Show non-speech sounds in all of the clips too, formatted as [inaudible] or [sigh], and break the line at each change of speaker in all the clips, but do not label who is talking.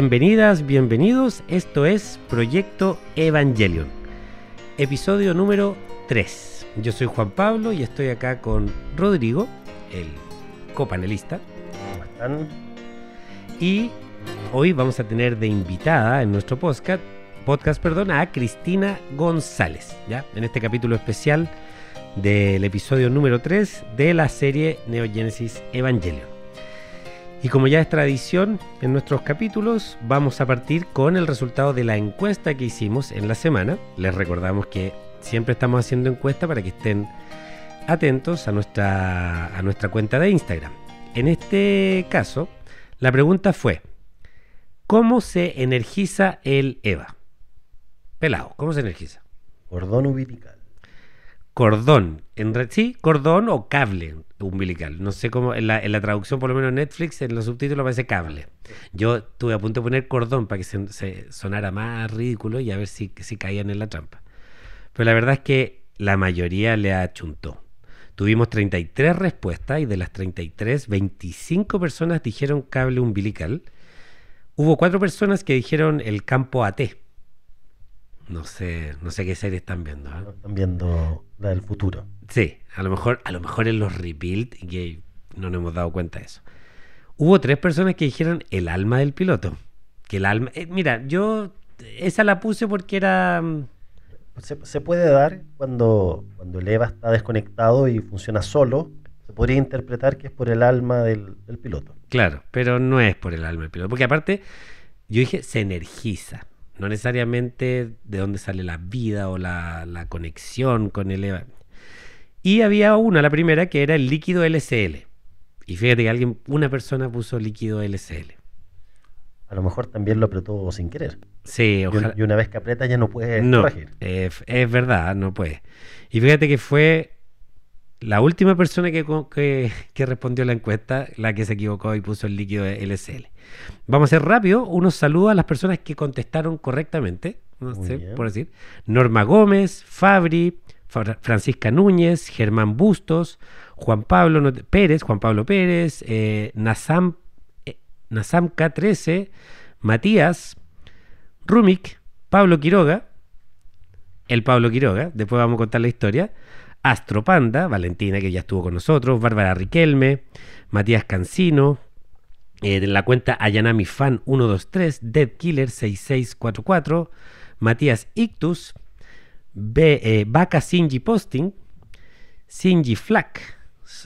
Bienvenidas, bienvenidos. Esto es Proyecto Evangelion, episodio número 3. Yo soy Juan Pablo y estoy acá con Rodrigo, el copanelista.
¿Cómo están?
Y hoy vamos a tener de invitada en nuestro podcast, podcast perdón, a Cristina González, ¿ya? En este capítulo especial del episodio número 3 de la serie Neogénesis Evangelion. Y como ya es tradición en nuestros capítulos, vamos a partir con el resultado de la encuesta que hicimos en la semana. Les recordamos que siempre estamos haciendo encuesta para que estén atentos a nuestra, a nuestra cuenta de Instagram. En este caso, la pregunta fue, ¿cómo se energiza el EVA? Pelado, ¿cómo se energiza?
Cordón umbilical.
Cordón, en sí, cordón o cable umbilical. No sé cómo, en la, en la traducción, por lo menos en Netflix, en los subtítulos aparece cable. Yo estuve a punto de poner cordón para que se, se sonara más ridículo y a ver si, si caían en la trampa. Pero la verdad es que la mayoría le achuntó. Tuvimos 33 respuestas y de las 33, 25 personas dijeron cable umbilical. Hubo cuatro personas que dijeron el campo AT. No sé, no sé qué serie están viendo. ¿eh?
Están viendo la del futuro.
Sí, a lo mejor, a lo mejor en los rebuild y que no nos hemos dado cuenta de eso. Hubo tres personas que dijeron el alma del piloto. Que el alma. eh, mira, yo esa la puse porque era. mm,
Se, se puede dar cuando, cuando el EVA está desconectado y funciona solo. Se podría interpretar que es por el alma del, del piloto.
Claro, pero no es por el alma del piloto. Porque aparte, yo dije se energiza. No necesariamente de dónde sale la vida o la, la conexión con el EVA. Y había una, la primera, que era el líquido LCL. Y fíjate que alguien, una persona puso líquido LCL.
A lo mejor también lo apretó sin querer.
Sí, ojalá.
y una vez que aprieta ya no puede
No,
corregir.
eh, es verdad, no puede. Y fíjate que fue la última persona que, que, que respondió la encuesta la que se equivocó y puso el líquido LCL. Vamos a hacer rápido unos saludos a las personas que contestaron correctamente. No sé, por decir. Norma Gómez, Fabri, Fra- Francisca Núñez, Germán Bustos, Juan Pablo Pérez, Juan Pablo Pérez, eh, Nazam, eh, Nazam K13, Matías, Rumik, Pablo Quiroga, el Pablo Quiroga, después vamos a contar la historia, Astropanda, Valentina que ya estuvo con nosotros, Bárbara Riquelme, Matías Cancino, eh, de la cuenta Ayanami Fan 123, Dead Killer 6644, Matías Ictus, B, eh, Vaca Sinji Posting, Sinji Flack,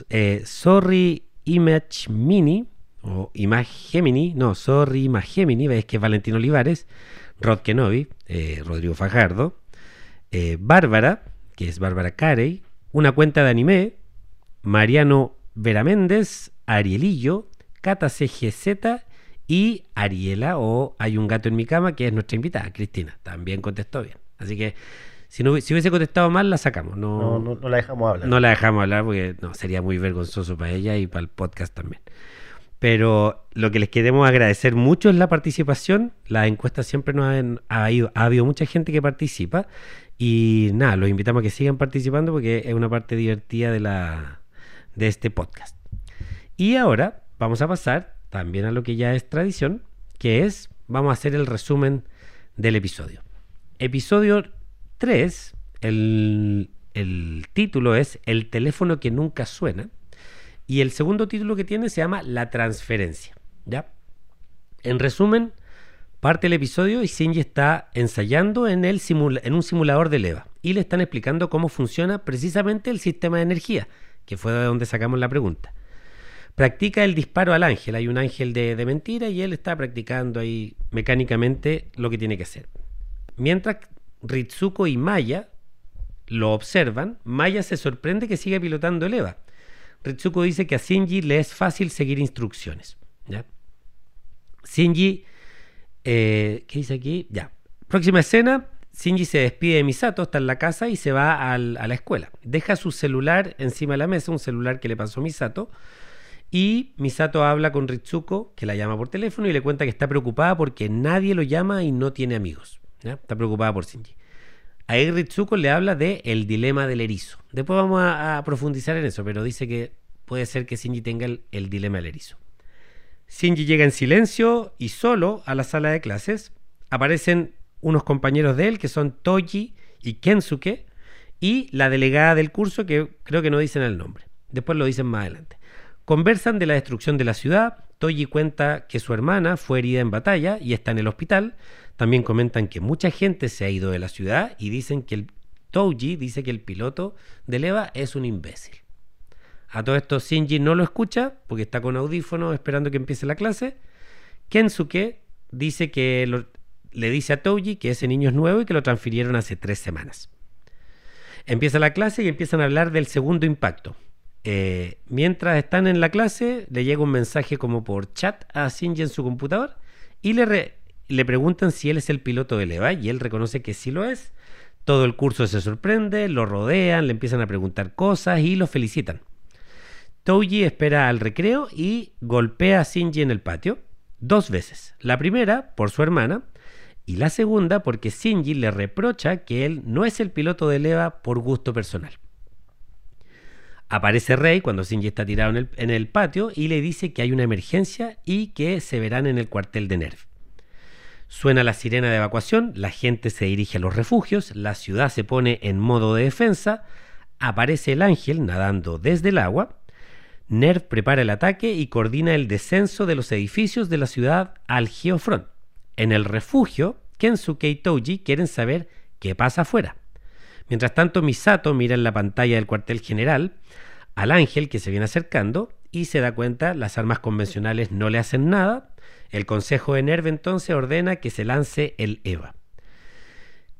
eh, Sorry Image Mini, o Image Gemini, no, Sorry Image Gemini, que es Valentino Olivares, Rod Kenobi, eh, Rodrigo Fajardo, eh, Bárbara, que es Bárbara Carey, una cuenta de anime, Mariano Vera Méndez, Arielillo, Cata CGZ y Ariela o Hay un gato en mi cama, que es nuestra invitada, Cristina. También contestó bien. Así que si, no, si hubiese contestado mal, la sacamos. No,
No, no, no la dejamos hablar.
no la dejamos hablar porque no, sería muy vergonzoso para ella y para el podcast también. Pero lo que les queremos agradecer mucho es la participación. Las encuestas siempre nos han, ha, ido- ha habido mucha gente que participa. Y nada, los invitamos a que sigan participando porque es una parte divertida de, este podcast. Y ahora vamos a pasar también a lo que ya es tradición, que es, vamos a hacer el resumen del episodio. Episodio 3, el, el título es El teléfono que nunca suena. Y el segundo título que tiene se llama La transferencia. ¿Ya? En resumen, parte el episodio y Shinji está ensayando en, el en un simulador de leva. Y le están explicando cómo funciona precisamente el sistema de energía, que fue de donde sacamos la pregunta. Practica el disparo al ángel. Hay un ángel de, de mentira y él está practicando ahí mecánicamente lo que tiene que hacer. Mientras Ritsuko y Maya lo observan, Maya se sorprende que siga pilotando el EVA. Ritsuko dice que a Shinji le es fácil seguir instrucciones. ¿ya? Shinji, eh, ¿qué dice aquí? Ya. Próxima escena, Shinji se despide de Misato, está en la casa y se va a la escuela. Deja su celular encima de la mesa, un celular que le pasó Misato. Y Misato habla con Ritsuko, que la llama por teléfono y le cuenta que está preocupada porque nadie lo llama y no tiene amigos. Está preocupada por Shinji. Ahí Ritsuko le habla de el dilema del erizo. Después vamos a, a profundizar en eso, pero dice que puede ser que Shinji tenga el, el dilema del erizo. Shinji llega en silencio y solo a la sala de clases. Aparecen unos compañeros de él que son Toji y Kensuke y la delegada del curso que creo que no dicen el nombre. Después lo dicen más adelante. Conversan de la destrucción de la ciudad. Toji cuenta que su hermana fue herida en batalla y está en el hospital. También comentan que mucha gente se ha ido de la ciudad y dicen que el Toji dice que el piloto de Leva es un imbécil. A todo esto Shinji no lo escucha porque está con audífonos esperando que empiece la clase. Kensuke dice que le dice a Toji que ese niño es nuevo y que lo transfirieron hace tres semanas. Empieza la clase y empiezan a hablar del segundo impacto. Eh, mientras están en la clase, le llega un mensaje como por chat a Shinji en su computador y le, le preguntan si él es el piloto de Leva y él reconoce que sí lo es. Todo el curso se sorprende, lo rodean, le empiezan a preguntar cosas y lo felicitan. Touji espera al recreo y golpea a Shinji en el patio dos veces. La primera por su hermana y la segunda porque Shinji le reprocha que él no es el piloto de Leva por gusto personal. Aparece Rey cuando Shinji está tirado en el, en el, patio y le dice que hay una emergencia y que se verán en el cuartel de Nerv. Suena la sirena de evacuación, la gente se dirige a los refugios, la ciudad se pone en modo de defensa, aparece el ángel nadando desde el agua NERV prepara el ataque y coordina el descenso de los edificios de la ciudad al Geofront. En el refugio, Kensuke y Touji quieren saber qué pasa afuera. Mientras tanto, Misato mira en la pantalla del cuartel general al ángel que se viene acercando y se da cuenta las armas convencionales no le hacen nada. El consejo de NERV entonces ordena que se lance el EVA.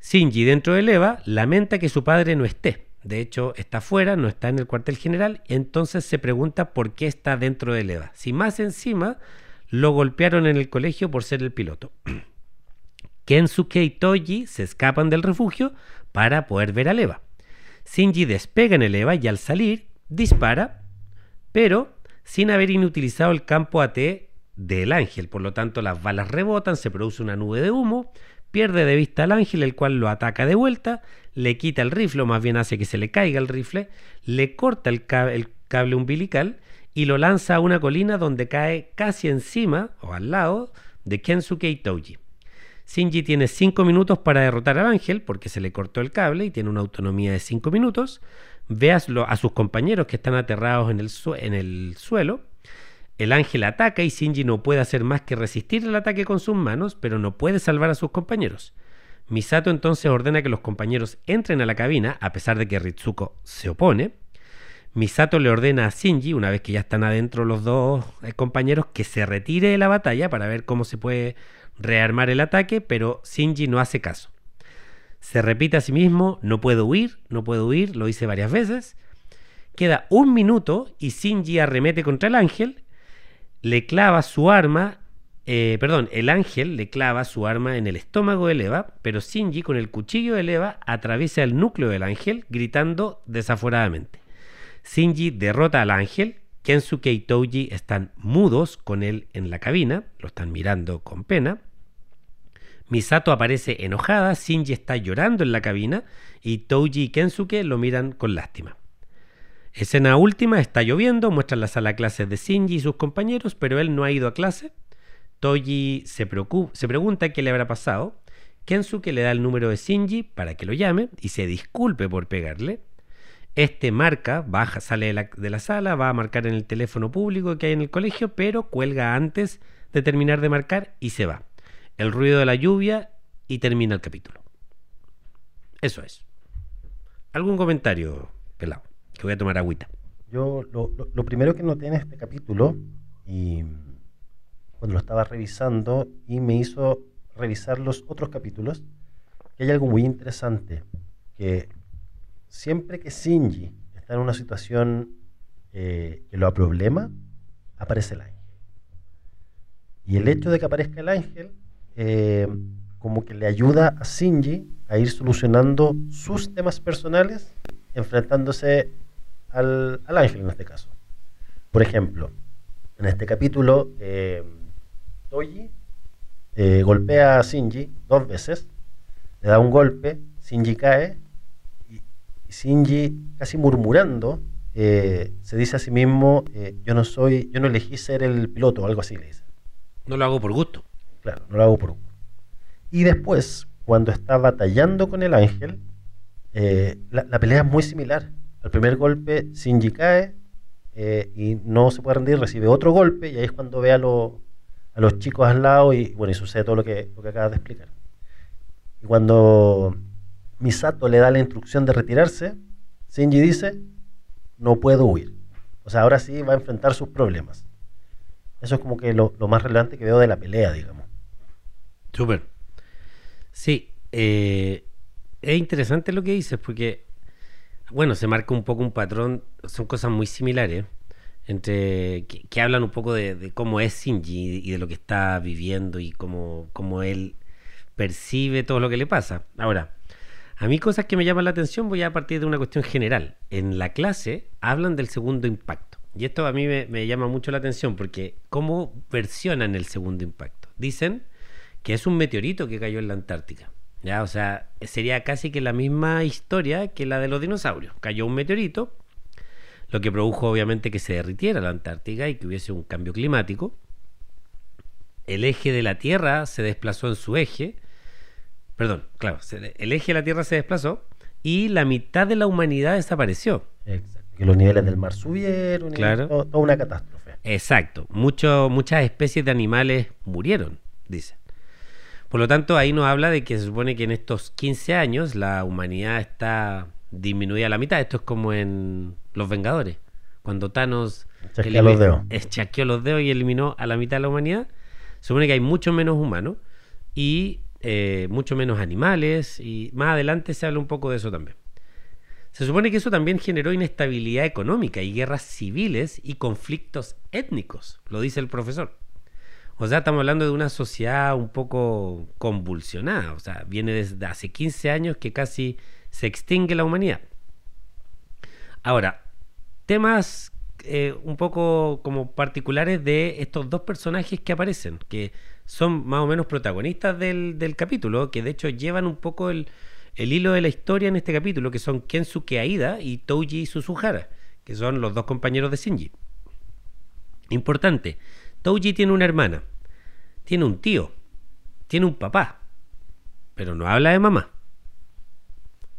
Shinji dentro del EVA lamenta que su padre no esté, de hecho, está fuera, no está en el cuartel general, entonces se pregunta por qué está dentro del EVA. Si más encima lo golpearon en el colegio por ser el piloto. [clears throat] Kensuke y Toji se escapan del refugio para poder ver al EVA. Shinji despega en el EVA y al salir dispara, pero sin haber inutilizado el campo AT del ángel. Por lo tanto, las balas rebotan, se produce una nube de humo, pierde de vista al ángel, el cual lo ataca de vuelta, le quita el rifle, o más bien hace que se le caiga el rifle, le corta el, cable umbilical y lo lanza a una colina donde cae casi encima o al lado de Kensuke y Touji. Shinji tiene 5 minutos para derrotar al ángel porque se le cortó el cable y tiene una autonomía de 5 minutos. Ve a, sus compañeros que están aterrados en el suelo el ángel ataca y Shinji no puede hacer más que resistir el ataque con sus manos, pero no puede salvar a sus compañeros. Misato entonces ordena que los compañeros entren a la cabina, a pesar de que Ritsuko se opone. Misato le ordena a Shinji, una vez que ya están adentro los dos eh, compañeros, que se retire de la batalla para ver cómo se puede rearmar el ataque, pero Shinji no hace caso. Se repite a sí mismo, no puedo huir, no puedo huir, lo dice varias veces. Queda un minuto y Shinji arremete contra el ángel le clava su arma, eh, perdón, el ángel le clava su arma en el estómago de Eva, pero Shinji con el cuchillo de Eva atraviesa el núcleo del ángel gritando desaforadamente. Shinji derrota al ángel, Kensuke y Touji están mudos con él en la cabina, lo están mirando con pena. Misato aparece enojada, Shinji está llorando en la cabina y Touji y Kensuke lo miran con lástima. Escena última, está lloviendo, muestran la sala de clases de Shinji y sus compañeros, pero él no ha ido a clase. Toji se, se pregunta qué le habrá pasado. Kensuke le da el número de Shinji para que lo llame y se disculpe por pegarle. Este marca, baja, sale de la, de la, sala, va a marcar en el teléfono público que hay en el colegio, pero cuelga antes de terminar de marcar y se va. El ruido de la lluvia y termina el capítulo. Eso es. ¿Algún comentario, pelado? Voy a tomar agüita.
Yo lo, lo, primero que noté en este capítulo, y cuando lo estaba revisando, y me hizo revisar los otros capítulos, que hay algo muy interesante, que siempre que Shinji está en una situación eh, que lo problema, aparece el ángel. Y el hecho de que aparezca el ángel, eh, como que le ayuda a Shinji a ir solucionando sus temas personales, enfrentándose al, ángel en este caso. Por ejemplo, en este capítulo, eh, Toji eh, golpea a Shinji dos veces, le da un golpe, Shinji cae y, Shinji casi murmurando eh, se dice a sí mismo, eh, yo no soy, yo no elegí ser el piloto, o algo así le dice.
No lo hago por gusto.
Claro, no lo hago por gusto. Y después, cuando está batallando con el ángel, la, la pelea es muy similar. Al primer golpe, Shinji cae eh, y no se puede rendir, recibe otro golpe y ahí es cuando ve a, los- a los chicos al lado y bueno, y sucede todo lo que, lo que acabas de explicar. Y cuando Misato le da la instrucción de retirarse, Shinji dice, no puedo huir. O sea, ahora sí va a enfrentar sus problemas. Eso es como que lo, lo más relevante que veo de la pelea, digamos.
Súper. Sí, eh, es interesante lo que dices porque, bueno, se marca un poco un patrón, son cosas muy similares, entre que, hablan un poco de, de cómo es Shinji y de lo que está viviendo y cómo, cómo él percibe todo lo que le pasa. Ahora, a mí cosas que me llaman la atención voy a partir de una cuestión general. En la clase hablan del segundo impacto. Y esto a mí me, me llama mucho la atención porque cómo versionan el segundo impacto. Dicen que es un meteorito que cayó en la Antártica. ¿Ya? O sea, sería casi que la misma historia que la de los dinosaurios. Cayó un meteorito, lo que produjo obviamente que se derritiera la Antártica y que hubiese un cambio climático. El eje de la Tierra se desplazó en su eje. Perdón, claro, el eje de la Tierra se desplazó y la mitad de la humanidad desapareció.
Exacto. Que los niveles del mar subieron, y
Claro.
toda una catástrofe.
Exacto. Mucho- muchas especies de animales murieron, dicen. Por lo tanto, ahí nos habla de que se supone que en estos 15 años la humanidad está disminuida a la mitad. Esto es como en Los Vengadores. Cuando Thanos elimi-
los dedos.
eh, chasqueó los dedos y eliminó a la mitad de la humanidad. Se supone que hay mucho menos humanos y eh, mucho menos animales. Y más adelante se habla un poco de eso también. Se supone que eso también generó inestabilidad económica y guerras civiles y conflictos étnicos, lo dice el profesor. O sea, estamos hablando de una sociedad un poco convulsionada. O sea, viene desde hace 15 años que casi se extingue la humanidad. Ahora, temas eh, un poco como particulares de estos dos personajes que aparecen, que son más o menos protagonistas del, del capítulo, que de hecho llevan un poco el, el hilo de la historia en este capítulo, que son Kensuke Aida y Touji Suzuhara, que son los dos compañeros de Shinji. Importante, Touji tiene una hermana, tiene un tío, tiene un papá, pero no habla de mamá.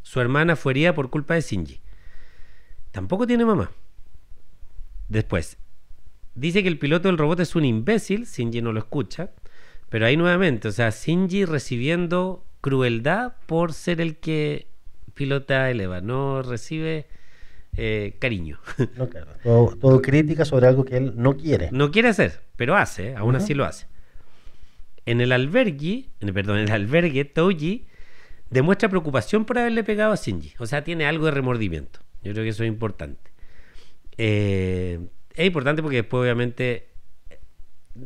Su hermana fue herida por culpa de Shinji. Tampoco tiene mamá. Después, dice que el piloto del robot es un imbécil, Shinji no lo escucha, pero ahí nuevamente, o sea, Shinji recibiendo crueldad por ser el que pilota el EVA, no recibe eh, cariño. [laughs]
No, claro, todo, todo crítica sobre algo que él no quiere.
No quiere hacer, pero hace, aún así lo hace. En el albergue, en perdón, en el albergue, Touji demuestra preocupación por haberle pegado a Shinji. O sea, tiene algo de remordimiento. Yo creo que eso es importante. Eh, es importante porque después, obviamente,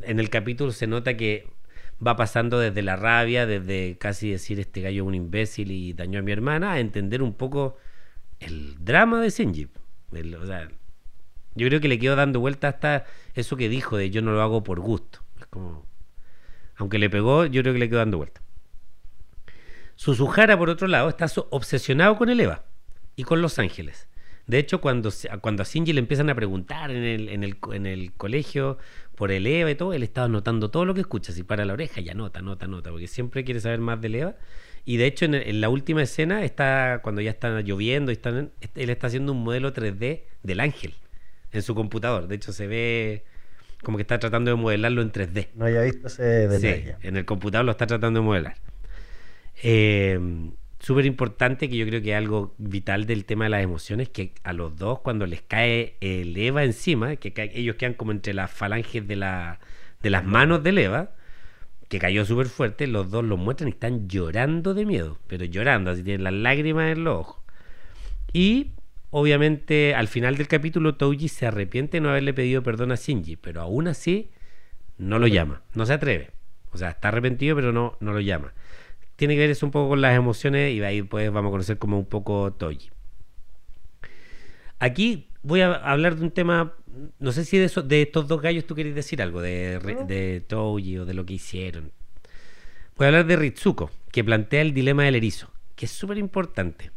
en el capítulo se nota que va pasando desde la rabia, desde casi decir este gallo es un imbécil y dañó a mi hermana, a entender un poco el drama de Shinji. El- o sea, yo creo que le quedó dando vuelta hasta eso que dijo de yo no lo hago por gusto. Es como, aunque le pegó, yo creo que le quedó dando vuelta. Suzuhara, por otro lado, está obsesionado con el Eva y con Los Ángeles. De hecho, cuando, cuando a Shinji le empiezan a preguntar en el, en, el, en el colegio por el Eva y todo, él estaba anotando todo lo que escucha. Si para la oreja, ya nota, nota, nota, porque siempre quiere saber más del Eva. Y de hecho, en, el- en la última escena, está cuando ya está lloviendo, y están, él está haciendo un modelo 3D del ángel en su computador. De hecho, se ve como que está tratando de modelarlo en 3D.
No había visto ese
Sí,
detalle.
en el computador lo está tratando de modelar. Eh, Súper importante que yo creo que es algo vital del tema de las emociones, que a los dos cuando les cae el Eva encima, que cae- ellos quedan como entre las falanges de, la, de las manos del Eva, que cayó súper fuerte, los dos lo muestran y están llorando de miedo, pero llorando, así tienen las lágrimas en los ojos. Y obviamente al final del capítulo Touji se arrepiente de no haberle pedido perdón a Shinji, pero aún así no lo llama, no se atreve. O sea, está arrepentido, pero no, no lo llama. Tiene que ver eso un poco con las emociones y ahí pues vamos a conocer como un poco Toji. Aquí voy a hablar de un tema, no sé si de, eso, de estos dos gallos tú querés decir algo, de, de Toji o de lo que hicieron. Voy a hablar de Ritsuko, que plantea el dilema del erizo, que es súper importante.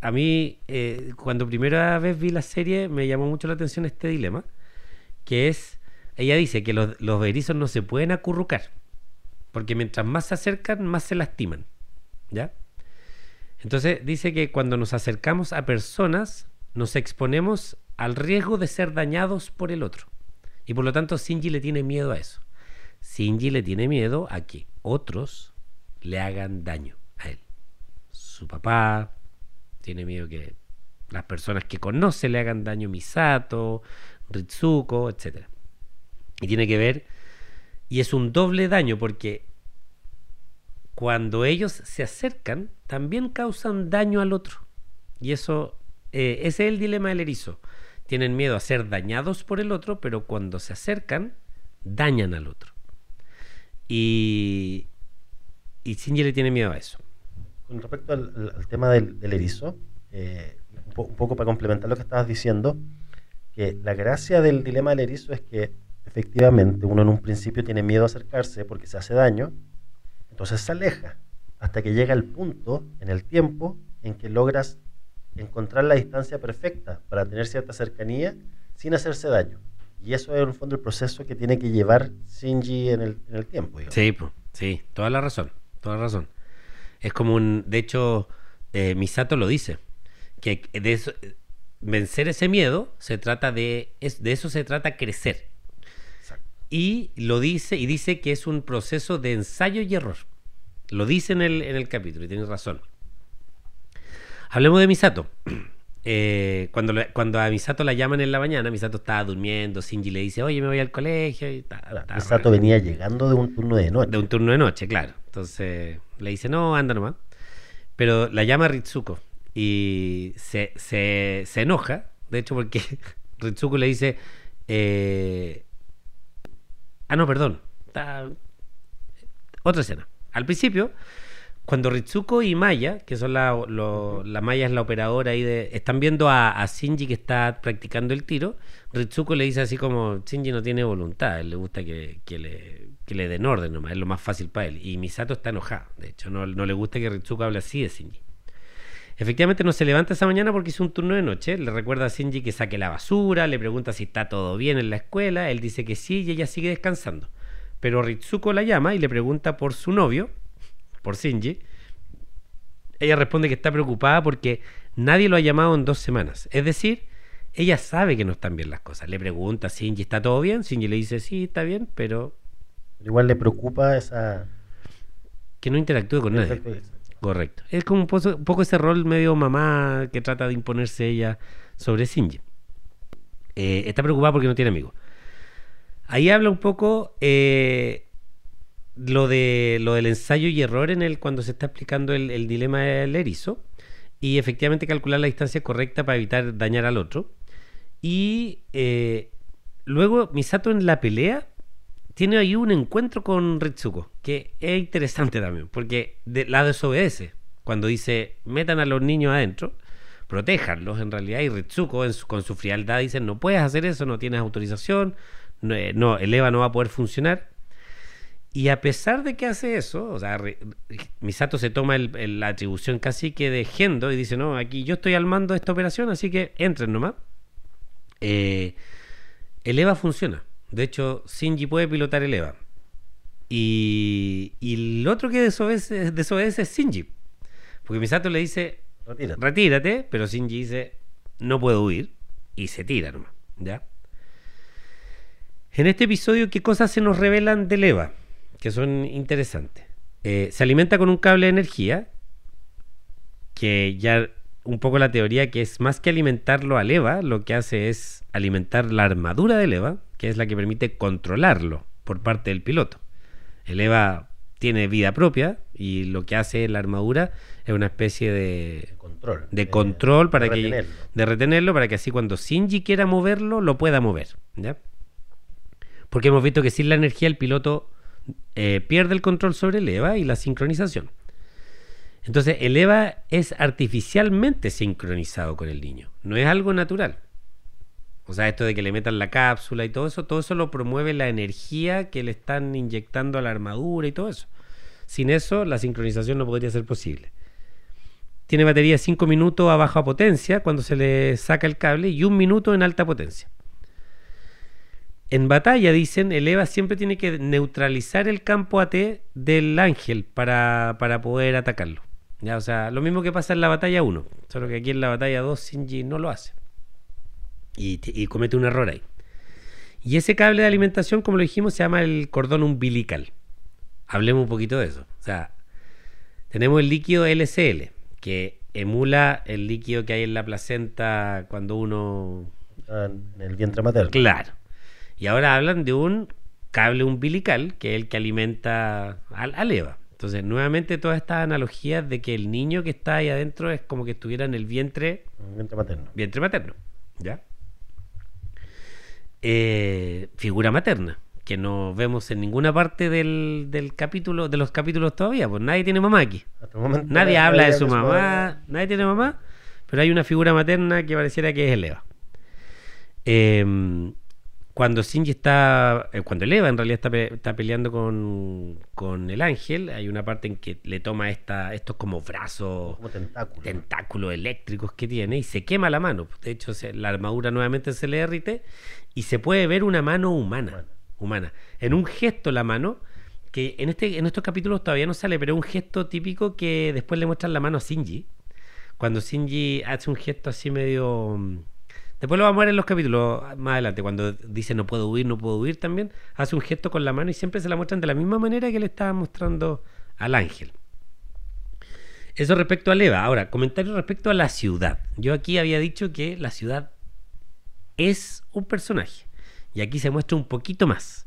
a mí, eh, cuando primera vez vi la serie, me llamó mucho la atención este dilema, que es, ella dice que los, los erizos no se pueden acurrucar, porque mientras más se acercan, más se lastiman, ¿ya? Entonces dice que cuando nos acercamos a personas, nos exponemos al riesgo de ser dañados por el otro. Y por lo tanto, Shinji le tiene miedo a eso. Shinji le tiene miedo a que otros le hagan daño a él. Su papá tiene miedo que las personas que conoce le hagan daño Misato, Ritsuko, etc. Y tiene que ver, y es un doble daño porque cuando ellos se acercan, también causan daño al otro. Y eso, eh, ese es el dilema del erizo. Tienen miedo a ser dañados por el otro, pero cuando se acercan, dañan al otro. Y, y Shinji le tiene miedo a eso.
Con respecto al, tema del, erizo, eh, un poco para complementar lo que estabas diciendo, que la gracia del dilema del erizo es que efectivamente uno en un principio tiene miedo a acercarse porque se hace daño, entonces se aleja hasta que llega el punto en el tiempo en que logras encontrar la distancia perfecta para tener cierta cercanía sin hacerse daño. Y eso es en el fondo el proceso que tiene que llevar Shinji en el, en el tiempo. digamos.
Sí, sí, toda la razón, toda la razón. Es como un, de hecho, eh, Misato lo dice, que de eso, vencer ese miedo se trata de, es, de eso se trata crecer.
Exacto.
Y lo dice, y dice que es un proceso de ensayo y error. Lo dice en el, en el capítulo, y tienes razón. Hablemos de Misato. Eh, cuando, cuando a Misato la llaman en la mañana, Misato estaba durmiendo, Shinji le dice, oye, me voy al colegio. Y ta-
Misato venía llegando de un turno de noche.
de un turno de noche, claro. Entonces le dice, no, anda nomás. Pero la llama Ritsuko y se, se, se enoja, de hecho, porque [laughs] Ritsuko le dice, eh, ah, no, perdón, otra escena. Al principio, cuando Ritsuko y Maya, que son la, lo- la Maya es la operadora ahí de, están viendo a, a Shinji que está practicando el tiro, Ritsuko le dice así como, Shinji no tiene voluntad, él le gusta que, que le, que le den orden nomás, es lo más fácil para él. Y Misato está enojada, de hecho, no, no le gusta que Ritsuko hable así de Shinji. Efectivamente no se levanta esa mañana porque hizo un turno de noche, le recuerda a Shinji que saque la basura, le pregunta si está todo bien en la escuela, él dice que sí y ella sigue descansando. Pero Ritsuko la llama y le pregunta por su novio, por Shinji. Ella responde que está preocupada porque nadie lo ha llamado en dos semanas. Es decir, ella sabe que no están bien las cosas. Le pregunta a Shinji, ¿está todo bien? Shinji le dice, sí, está bien, pero
Igual le preocupa esa...
que no interactúe con nadie. Correcto. Es como un poco, un poco ese rol medio mamá que trata de imponerse ella sobre Shinji. Eh, está preocupada porque no tiene amigos. Ahí habla un poco eh, lo, de, lo del ensayo y error en el cuando se está explicando el, dilema del erizo. Y efectivamente calcular la distancia correcta para evitar dañar al otro. Y eh, luego Misato en la pelea tiene ahí un encuentro con Ritsuko, que es interesante también, porque de- la desobedece. Cuando dice, metan a los niños adentro, protéjanlos en realidad, y Ritsuko en su- con su frialdad dice, no puedes hacer eso, no tienes autorización, no, eh, no, el EVA no va a poder funcionar. Y a pesar de que hace eso, o sea, Misato se toma el- el- la atribución casi que de Gendo y dice, no, aquí yo estoy al mando de esta operación, así que entren nomás. Eh, el EVA funciona. De hecho, Shinji puede pilotar el EVA. Y, y el otro que desobedece, desobedece es Shinji. Porque Misato le dice,
Retírate.
retírate, pero Shinji dice, no puedo huir. Y se tira nomás. ¿Ya? En este episodio, ¿qué cosas se nos revelan del EVA? Que son interesantes. Eh, se alimenta con un cable de energía, que ya un poco la teoría que es más que alimentarlo al EVA, lo que hace es alimentar la armadura del EVA, que es la que permite controlarlo por parte del piloto. El EVA tiene vida propia y lo que hace la armadura es una especie de,
Control.
de control para
de
que
retenerlo.
de retenerlo para que así cuando Shinji quiera moverlo lo pueda mover ¿ya? porque hemos visto que sin la energía el piloto eh, pierde el control sobre el EVA y la sincronización. Entonces el EVA es artificialmente sincronizado con el niño. No es algo natural. O sea esto de que le metan la cápsula y todo eso todo eso lo promueve la energía que le están inyectando a la armadura y todo eso. Sin eso la sincronización no podría ser posible. Tiene batería de 5 minutos a baja potencia cuando se le saca el cable y un minuto en alta potencia. En batalla, dicen, el EVA siempre tiene que neutralizar el campo AT del ángel para, para poder atacarlo. Ya, o sea, lo mismo que pasa en la batalla 1, solo que aquí en la batalla 2 Shinji no lo hace. Y, y comete un error ahí. Y ese cable de alimentación, como lo dijimos, se llama el cordón umbilical. Hablemos un poquito de eso. O sea, tenemos el líquido LCL, que emula el líquido que hay en la placenta cuando uno...
Ah, En el vientre materno.
Claro. Y ahora hablan de un cable umbilical, que es el que alimenta al, al EVA. Entonces, nuevamente todas estas analogías de que el niño que está ahí adentro es como que estuviera en el vientre,
El vientre materno.
vientre materno. ¿Ya? Eh, figura materna, que no vemos en ninguna parte del, del capítulo, de los capítulos todavía, pues nadie tiene mamá aquí.
Momento
Nadie habla de su mamá. nadie tiene mamá, pero hay una figura materna que pareciera que es el Eva. Eh, cuando Shinji está, eh, cuando el Eva en realidad está, pe- está peleando con, con el ángel, hay una parte en que le toma esta, estos como brazos,
Como tentáculo.
tentáculos eléctricos que tiene y se quema la mano. De hecho, se- la armadura nuevamente se le derrite y se puede ver una mano humana.
Humana.
Humana. En un gesto la mano, que en, este, en estos capítulos todavía no sale, pero es un gesto típico que después le muestran la mano a Shinji. Cuando Shinji hace un gesto así medio... Después lo vamos a ver en los capítulos más adelante, cuando dice no puedo huir, no puedo huir también, hace un gesto con la mano y siempre se la muestran de la misma manera que le estaba mostrando al ángel. Eso respecto al EVA. Ahora, comentario respecto a la ciudad. Yo aquí había dicho que la ciudad es un personaje. Y aquí se muestra un poquito más.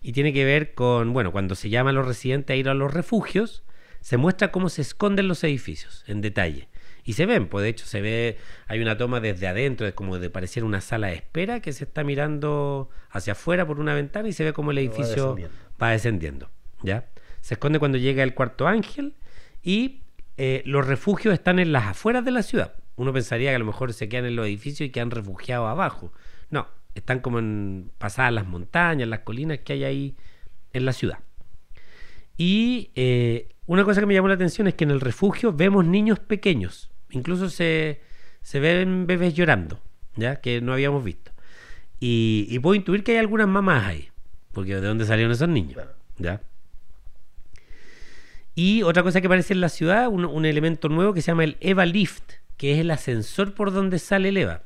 Y tiene que ver con, bueno, cuando se llama a los residentes a ir a los refugios, se muestra cómo se esconden los edificios en detalle. Y se ven, pues de hecho se ve, hay una toma desde adentro, es como de parecer una sala de espera que se está mirando hacia afuera por una ventana y se ve como el
Va
edificio
descendiendo.
va descendiendo. ¿ya? Se esconde cuando llega el cuarto ángel y eh, los refugios están en las afueras de la ciudad. Uno pensaría que a lo mejor se quedan en los edificios y quedan refugiados abajo. No, están como en pasadas las montañas, las colinas que hay ahí en la ciudad. Y eh, una cosa que me llamó la atención es que en el refugio vemos niños pequeños. Incluso se, se ven bebés llorando, ¿ya? Que no habíamos visto. Y, y puedo intuir que hay algunas mamás ahí. Porque de dónde salieron esos niños. ¿ya? Y otra cosa que aparece en la ciudad, un, un elemento nuevo que se llama el Eva Lift, que es el ascensor por donde sale el Eva.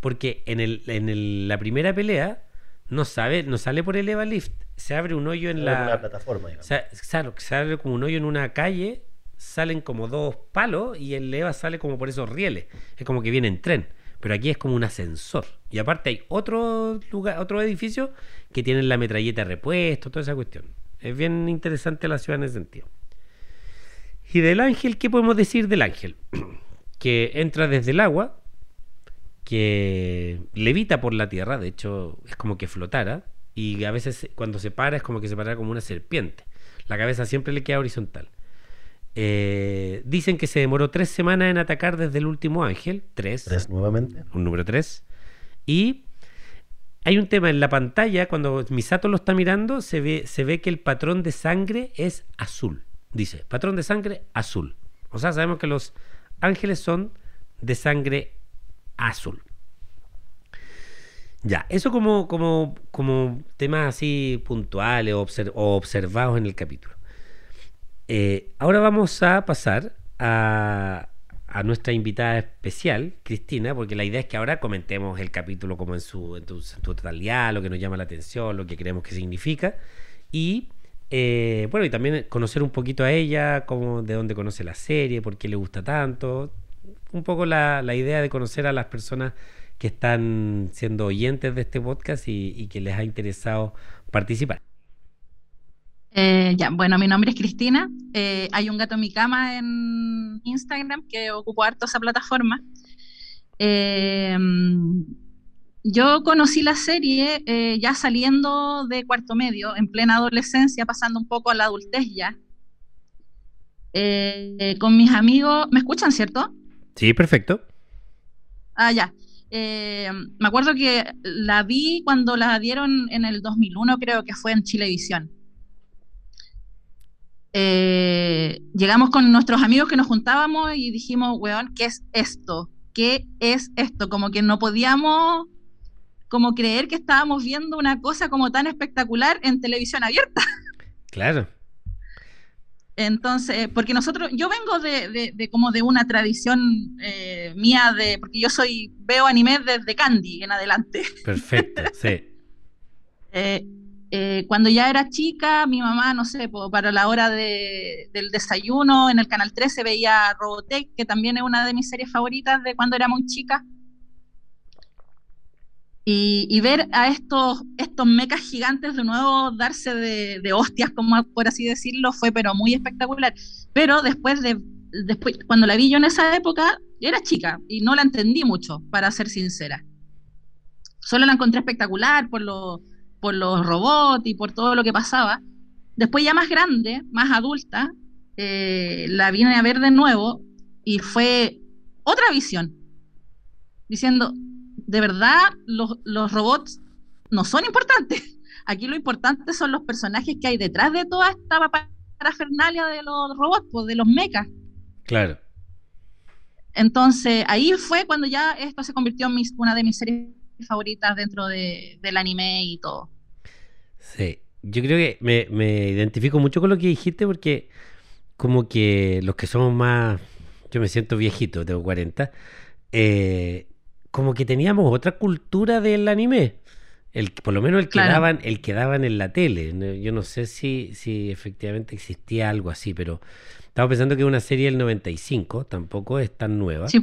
Porque en, el, en el- la primera pelea no, sabe, no sale por el Eva Lift, se abre un hoyo en la...
plataforma, digamos.
Sa- claro, que sale como un hoyo en una calle, salen como dos palos y el EVA sale como por esos rieles. Es como que viene en tren. Pero aquí es como un ascensor. Y aparte hay otro lugar, otro edificio que tienen la metralleta de repuesto, toda esa cuestión. Es bien interesante la ciudad en ese sentido. Y del ángel, ¿qué podemos decir del ángel? [clears throat] que entra desde el agua, que levita por la tierra, de hecho es como que flotara, y a veces cuando se para es como que se para como una serpiente. La cabeza siempre le queda horizontal. Eh, dicen que se demoró tres semanas en atacar desde el último ángel, tres,
Tres nuevamente.
un número tres, y hay un tema en la pantalla, cuando Misato lo está mirando, se ve, se ve que el patrón de sangre es azul. Dice, patrón de sangre azul. O sea, sabemos que los ángeles son de sangre azul. Ya, eso como, como, como temas así puntuales o, obser- o observados en el capítulo. Eh, ahora vamos a pasar a, a nuestra invitada especial, Cristina, porque la idea es que ahora comentemos el capítulo como en su, en tu- totalidad, lo que nos llama la atención, lo que creemos que significa. Y eh, bueno, y también conocer un poquito a ella, cómo, de dónde conoce la serie, por qué le gusta tanto. Un poco la, la idea de conocer a las personas que están siendo oyentes de este podcast y, que les ha interesado participar.
Eh, ya, bueno, mi nombre es Cristina. Eh, hay un gato en mi cama en Instagram que ocupo harto esa plataforma. Eh, yo conocí la serie ya saliendo de cuarto medio, en plena adolescencia, pasando un poco a la adultez ya. Con mis amigos, ¿me escuchan, cierto?
Sí, perfecto.
Ah, ya. Eh, me acuerdo que la vi cuando la dieron en el 2001, creo que fue en Chilevisión. eh, llegamos con nuestros amigos que nos juntábamos y dijimos, weón, ¿qué es esto? ¿Qué es esto? Como que no podíamos como creer que estábamos viendo una cosa como tan espectacular en televisión abierta.
Claro.
Entonces, porque nosotros, yo vengo de, de, como de una tradición eh, mía de, porque yo soy, veo anime desde Candy en adelante. [laughs]
Perfecto, sí.
Eh, eh, cuando ya era chica, mi mamá, no sé, para la hora de, del desayuno en el Canal 13 veía Robotech, que también es una de mis series favoritas de cuando era muy chica. Y, ver a estos, estos mecas gigantes de nuevo darse de, hostias, como por así decirlo, fue pero muy espectacular. Pero después de, después, cuando la vi yo en esa época, era chica y no la entendí mucho, para ser sincera. Solo la encontré espectacular por lo por los robots y por todo lo que pasaba. Después ya más grande, más adulta, eh, la vine a ver de nuevo y fue otra visión, diciendo, de verdad los, los robots no son importantes. [laughs] Aquí lo importante son los personajes que hay detrás de toda esta parafernalia de los robots, pues, de los mechas.
Claro.
Entonces, ahí fue cuando ya esto se convirtió en una de mis series favoritas dentro de, del anime y todo.
Sí, yo creo que me, me, identifico mucho con lo que dijiste porque como que los que somos más, yo me siento viejito, tengo 40, eh, como que teníamos otra cultura del anime. El, por lo menos el que, daban, el que daban en la tele. Yo no sé si, si efectivamente existía algo así, pero estaba pensando que una serie del 95 tampoco es tan nueva.
Sí.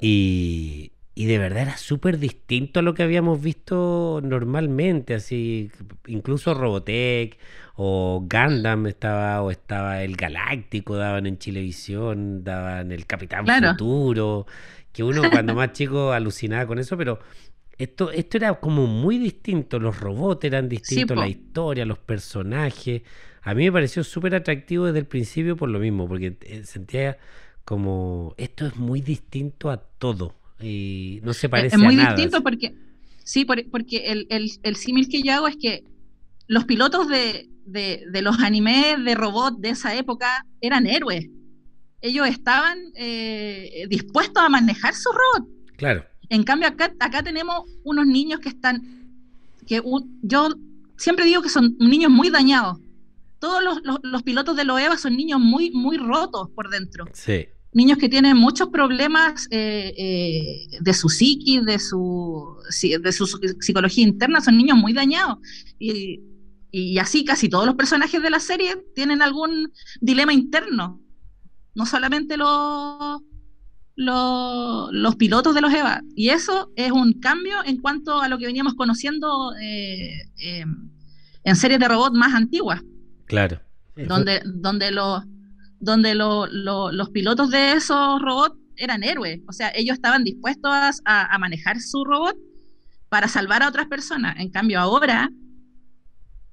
Y, y de verdad era súper distinto a lo que habíamos visto normalmente, así, incluso Robotech o Gundam estaba, o estaba el Galáctico, daban en Chilevisión, daban el Capitán Futuro, que uno cuando más chico alucinaba con eso, pero esto, esto era como muy distinto, los robots eran distintos, la historia, los personajes. A mí me pareció súper atractivo desde el principio por lo mismo, porque eh, sentía como esto es muy distinto a todo y no se parece
es muy
nada.
distinto porque sí porque el, el, símil que yo hago es que los pilotos de, de, los animes de robot de esa época eran héroes ellos estaban eh, dispuestos a manejar su robot.
Claro.
En cambio acá acá tenemos unos niños que están que yo siempre digo que son niños muy dañados. Todos los, los, los pilotos de Loeva son niños muy muy rotos por dentro.
Sí.
Niños que tienen muchos problemas eh, eh, de su psiquis, de su, de su psicología interna, son niños muy dañados. Y, así casi todos los personajes de la serie tienen algún dilema interno. No solamente los, los, pilotos de los EVA. Y eso es un cambio en cuanto a lo que veníamos conociendo eh, en series de robots más antiguas.
Claro.
Donde, donde los donde los pilotos de esos robots eran héroes, o sea, ellos estaban dispuestos a, manejar su robot para salvar a otras personas. En cambio, ahora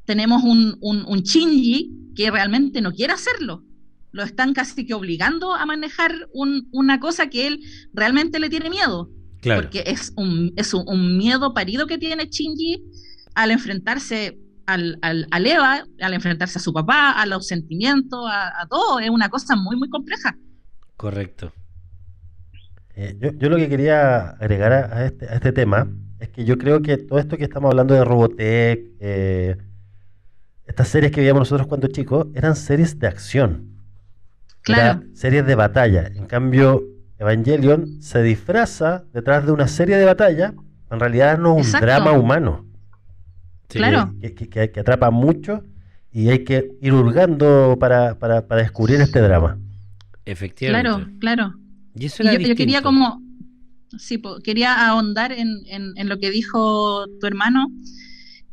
tenemos un, un, Shinji que realmente no quiere hacerlo. Lo están casi que obligando a manejar una cosa que él realmente le tiene miedo. Porque es un, es un, miedo parido que tiene Shinji al enfrentarse al, al, Eva, al enfrentarse a su papá, a los sentimientos, a, todo, es una cosa muy, muy compleja.
Correcto.
Eh, yo, lo que quería agregar a este, a este, tema es que yo creo que todo esto que estamos hablando de Robotech, eh, estas series que veíamos nosotros cuando chicos, eran series de acción.
Claro.
series de batalla. En cambio, Evangelion se disfraza detrás de una serie de batalla, en realidad no es un drama humano
claro.
Que, atrapa mucho y hay que ir hurgando para, descubrir este drama.
Efectivamente.
Claro, claro.
Y eso yo,
quería como, sí, quería ahondar en, lo que dijo tu hermano,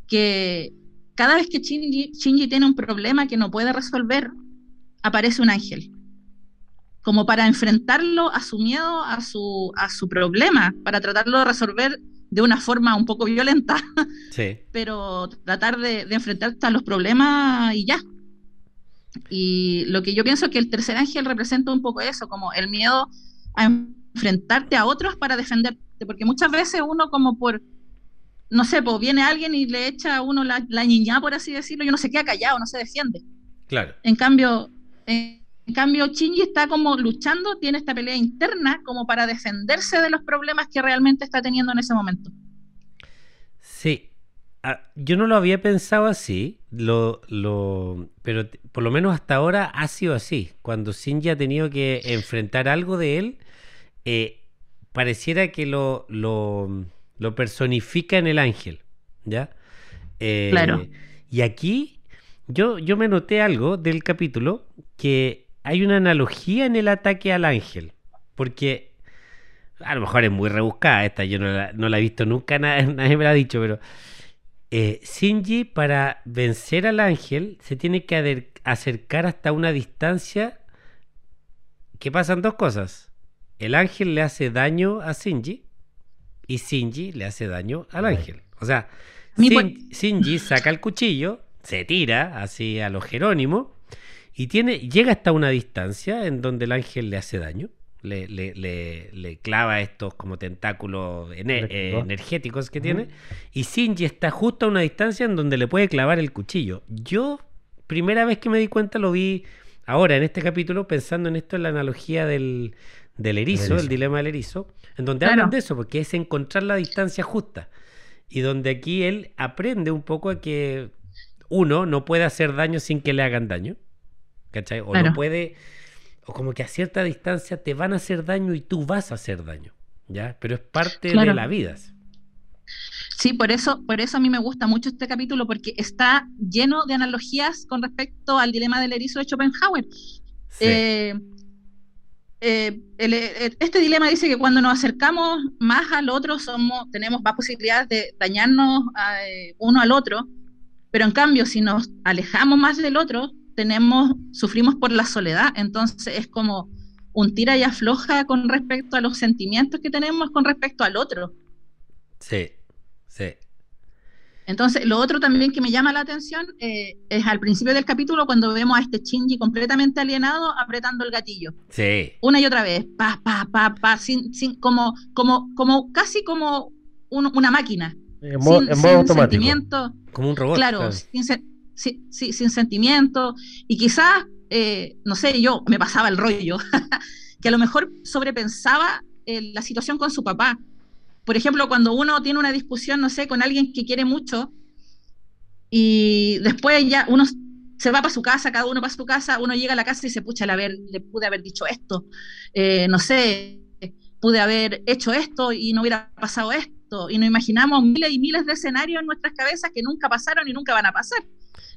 que cada vez que Shinji, Shinji tiene un problema que no puede resolver, aparece un ángel como para enfrentarlo a su miedo, a su, a su problema, para tratarlo de resolver de una forma un poco violenta, [laughs]
sí.
pero tratar de, enfrentarte a los problemas y ya. Y lo que yo pienso es que el tercer ángel representa un poco eso, como el miedo a enfrentarte a otros para defenderte, porque muchas veces uno como por, no sé, pues viene alguien y le echa a uno la, la niña, por así decirlo, y uno se queda callado, no se defiende.
Claro.
En cambio, En cambio, Shinji está como luchando, tiene esta pelea interna como para defenderse de los problemas que realmente está teniendo en ese momento.
Sí, ah, yo no lo había pensado así, lo, lo, pero por lo menos hasta ahora ha sido así. Cuando Shinji ha tenido que enfrentar algo de él, eh, pareciera que lo, lo, lo, personifica en el ángel, ¿ya?
Eh, claro.
Y aquí yo, yo me noté algo del capítulo que hay una analogía en el ataque al ángel, porque a lo mejor es muy rebuscada esta, yo no la, he visto nunca, nadie, [laughs] nadie me la ha dicho, pero eh, Shinji para vencer al ángel se tiene que acercar hasta una distancia que pasan dos cosas. El ángel le hace daño a Shinji y Shinji le hace daño al ángel. O sea, Shinji saca el cuchillo, se tira así a lo Jerónimo y tiene, llega hasta una distancia en donde el ángel le hace daño le, le, le, clava estos como tentáculos eh, energéticos que tiene. Y Shinji está justo a una distancia en donde le puede clavar el cuchillo. Yo, primera vez que me di cuenta, lo vi ahora en este capítulo, pensando en esto, en la analogía del, del erizo, el, dilema del erizo, en donde hablan de eso, porque es encontrar la distancia justa. Y donde aquí él aprende un poco a que uno no puede hacer daño sin que le hagan daño. ¿Cachai? O no puede o como que a cierta distancia te van a hacer daño y tú vas a hacer daño, ¿ya? Pero es parte de la vida.
Sí, por eso, por eso a mí me gusta mucho este capítulo, porque está lleno de analogías con respecto al dilema del erizo de Schopenhauer. Eh, eh, eh, este dilema dice que cuando nos acercamos más al otro somos, tenemos más posibilidades de dañarnos uno al otro, pero en cambio si nos alejamos más del otro, tenemos, sufrimos por la soledad, entonces es como un tira y afloja con respecto a los sentimientos que tenemos con respecto al otro.
Sí, sí.
Entonces, lo otro también que me llama la atención eh, es al principio del capítulo cuando vemos a este Shinji completamente alienado apretando el gatillo.
Sí.
Una y otra vez, pa, pa, pa, pa, sin, sin, como, como, como, casi como una máquina.
En modo, sin, automático.
sentimiento.
Como un robot.
Claro, Sin, sin sentimiento, y quizás, eh, no sé, yo me pasaba el rollo, [laughs] que a lo mejor sobrepensaba eh, la situación con su papá. Por ejemplo, cuando uno tiene una discusión, no sé, con alguien que quiere mucho, y después ya uno se va para su casa, cada uno para su casa, uno llega a la casa y se pucha, le pude haber dicho esto, eh, no sé, pude haber hecho esto y no hubiera pasado esto, y nos imaginamos miles y miles de escenarios en nuestras cabezas que nunca pasaron y nunca van a pasar.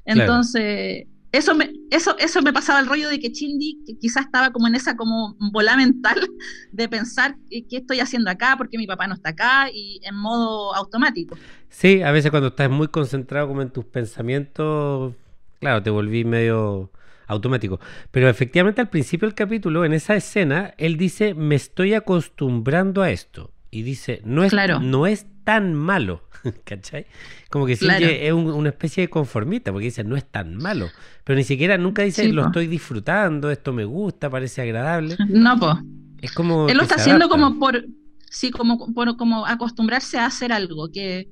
Entonces, eso, me, eso, eso me pasaba el rollo de que Chindi quizás estaba como en esa como bola mental [laughs] de pensar qué estoy haciendo acá, porque mi papá no está acá, y en modo automático.
Sí, a veces cuando estás muy concentrado como en tus pensamientos, claro, te volví medio automático. Pero efectivamente al principio del capítulo, en esa escena, él dice, me estoy acostumbrando a esto. Y dice, no es, no es tan malo. [laughs] ¿Cachai? Como que sí es una especie de conformista, porque dice, no es tan malo. Pero ni siquiera nunca dice, lo estoy disfrutando, esto me gusta, parece agradable.
No, pues.
Es como.
Él lo está haciendo como por. Sí, como, por, como acostumbrarse a hacer algo que,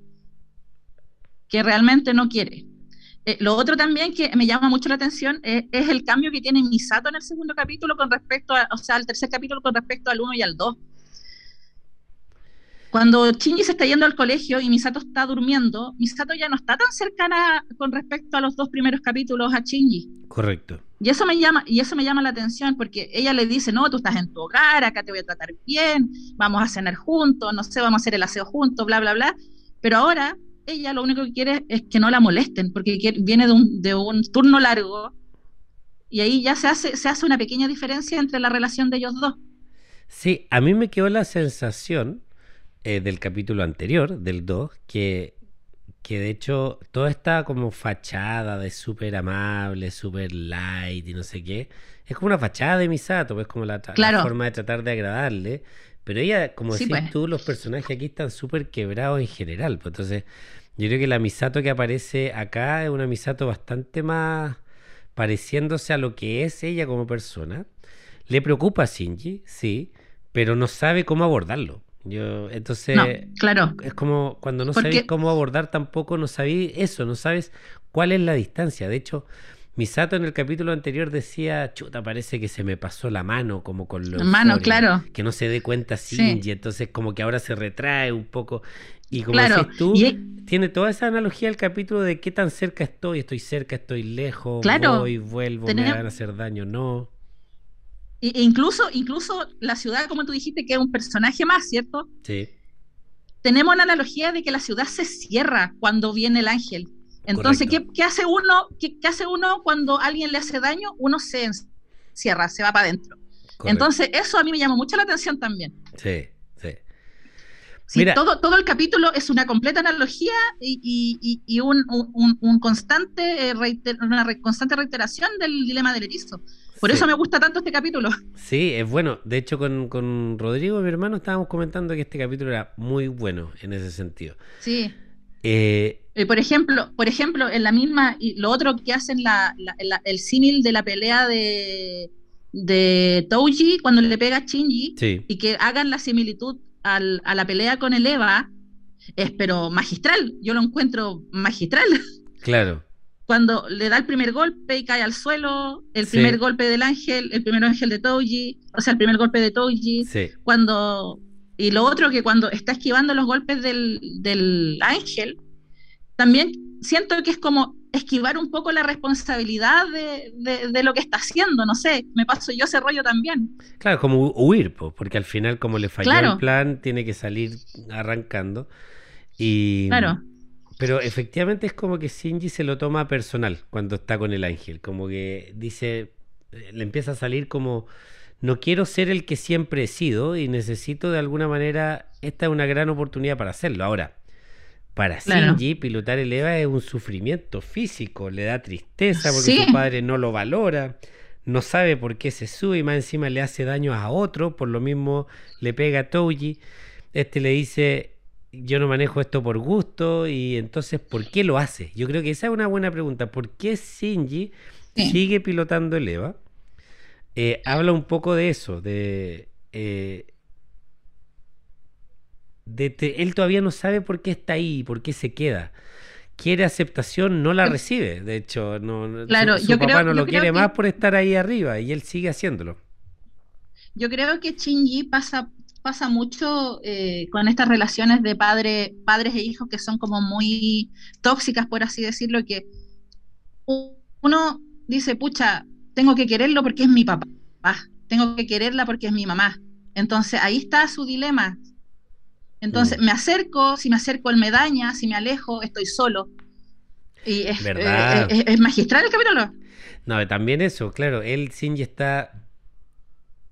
que realmente no quiere. Eh, lo otro también que me llama mucho la atención es, es, el cambio que tiene Misato en el segundo capítulo con respecto a, o sea, al tercer capítulo con respecto al 1 y al 2. Cuando Shinji se está yendo al colegio y Misato está durmiendo, Misato ya no está tan cercana con respecto a los dos primeros capítulos a Shinji.
Correcto.
Y eso me llama, y eso me llama la atención porque ella le dice, no, tú estás en tu hogar, acá te voy a tratar bien, vamos a cenar juntos, no sé, vamos a hacer el aseo juntos, bla, bla, bla. Pero ahora ella lo único que quiere es que no la molesten, porque viene de un, de un turno largo y ahí ya se hace, se hace una pequeña diferencia entre la relación de ellos dos.
Sí, a mí me quedó la sensación eh, del capítulo anterior, del 2, que, que de hecho toda esta como fachada de súper amable, súper light y no sé qué, es como una fachada de Misato, pues como la, forma de tratar de agradarle. Pero ella, como decís pues. tú, los personajes aquí están súper quebrados en general. Pues entonces, yo creo que la Misato que aparece acá es una Misato bastante más pareciéndose a lo que es ella como persona. Le preocupa a Shinji, sí, pero no sabe cómo abordarlo. Yo, entonces,
claro.
es como cuando no sabes cómo abordar tampoco, no sabes eso, no sabes cuál es la distancia. De hecho, Misato en el capítulo anterior decía, chuta, parece que se me pasó la mano como con los...
Mano, claro.
Que no se dé cuenta
Sí.
Shinji, entonces como que ahora se retrae un poco. Y como
Claro,
decís tú,
y-
tiene toda esa analogía el capítulo de qué tan cerca estoy, estoy cerca, estoy lejos,
Claro,
voy, vuelvo, me
tenem-
van a hacer daño, no.
E- incluso, incluso la ciudad, como tú dijiste, que es un personaje más, ¿cierto?
Sí,
Tenemos la analogía de que la ciudad se cierra cuando viene el ángel. Entonces, ¿qué, hace uno? ¿Qué, qué hace uno cuando alguien le hace daño? Uno se encierra, se va para adentro. Entonces, eso a mí me llamó mucho la atención también.
Sí, sí.
Sí,
Mira.
todo, todo el capítulo es una completa analogía y, y- y- y un, un- un constante, eh, reiter- una re- constante reiteración del dilema del erizo. Por
Sí.
eso me gusta tanto este capítulo.
Sí, es bueno. De hecho, con, con Rodrigo, mi hermano, estábamos comentando que este capítulo era muy bueno en ese sentido.
Sí.
Eh,
Eh, por ejemplo, por ejemplo, en la misma, y lo otro que hacen la, la- la- el símil de la pelea de, de Touji cuando le pega a Shinji
sí,
y que hagan la similitud al- a la pelea con el Eva, es pero magistral. Yo lo encuentro magistral.
claro.
Cuando le da el primer golpe y cae al suelo, el
Sí.
primer golpe del ángel, el primer ángel de Touji, o sea, el primer golpe de Touji,
Sí,
cuando y lo otro que cuando está esquivando los golpes del, del ángel, también siento que es como esquivar un poco la responsabilidad de, de- de lo que está haciendo, no sé, me paso yo ese rollo también.
claro, como hu- huir, po, porque al final, como le falló
Claro.
el plan, tiene que salir arrancando. Y,
Claro,
Pero efectivamente es como que Shinji se lo toma personal cuando está con el ángel. Como que dice, eh, le empieza a salir como, no quiero ser el que siempre he sido y necesito de alguna manera, esta es una gran oportunidad para hacerlo. Ahora, para
Claro.
Shinji, pilotar el EVA es un sufrimiento físico, le da tristeza porque
Sí.
su padre no lo valora. No sabe por qué se sube y más encima le hace daño a otro, por lo mismo le pega a Touji. Este le dice, yo no manejo esto por gusto y entonces, ¿por qué lo hace? Yo creo que esa es una buena pregunta. ¿Por qué Shinji
Sí.
sigue pilotando el EVA? Eh, habla un poco de eso, de... eh, de te- él todavía no sabe por qué está ahí, por qué se queda. Quiere aceptación, no la
Yo-
recibe. De hecho, no,
Claro,
su, su
yo
papá
creo-
no lo quiere
que-
más por estar ahí arriba y él sigue haciéndolo.
yo creo que Shinji pasa, pasa mucho eh, con estas relaciones de padre, padres e hijos que son como muy tóxicas, por así decirlo, que uno dice, pucha, tengo que quererlo porque es mi papá, tengo que quererla porque es mi mamá. Entonces ahí está su dilema. Entonces
Mm.
me acerco, si me acerco él me daña, si me alejo estoy solo. Y es,
¿Verdad?
eh, es- es magistral el capítulo.
No, también eso, claro, él Shinji está...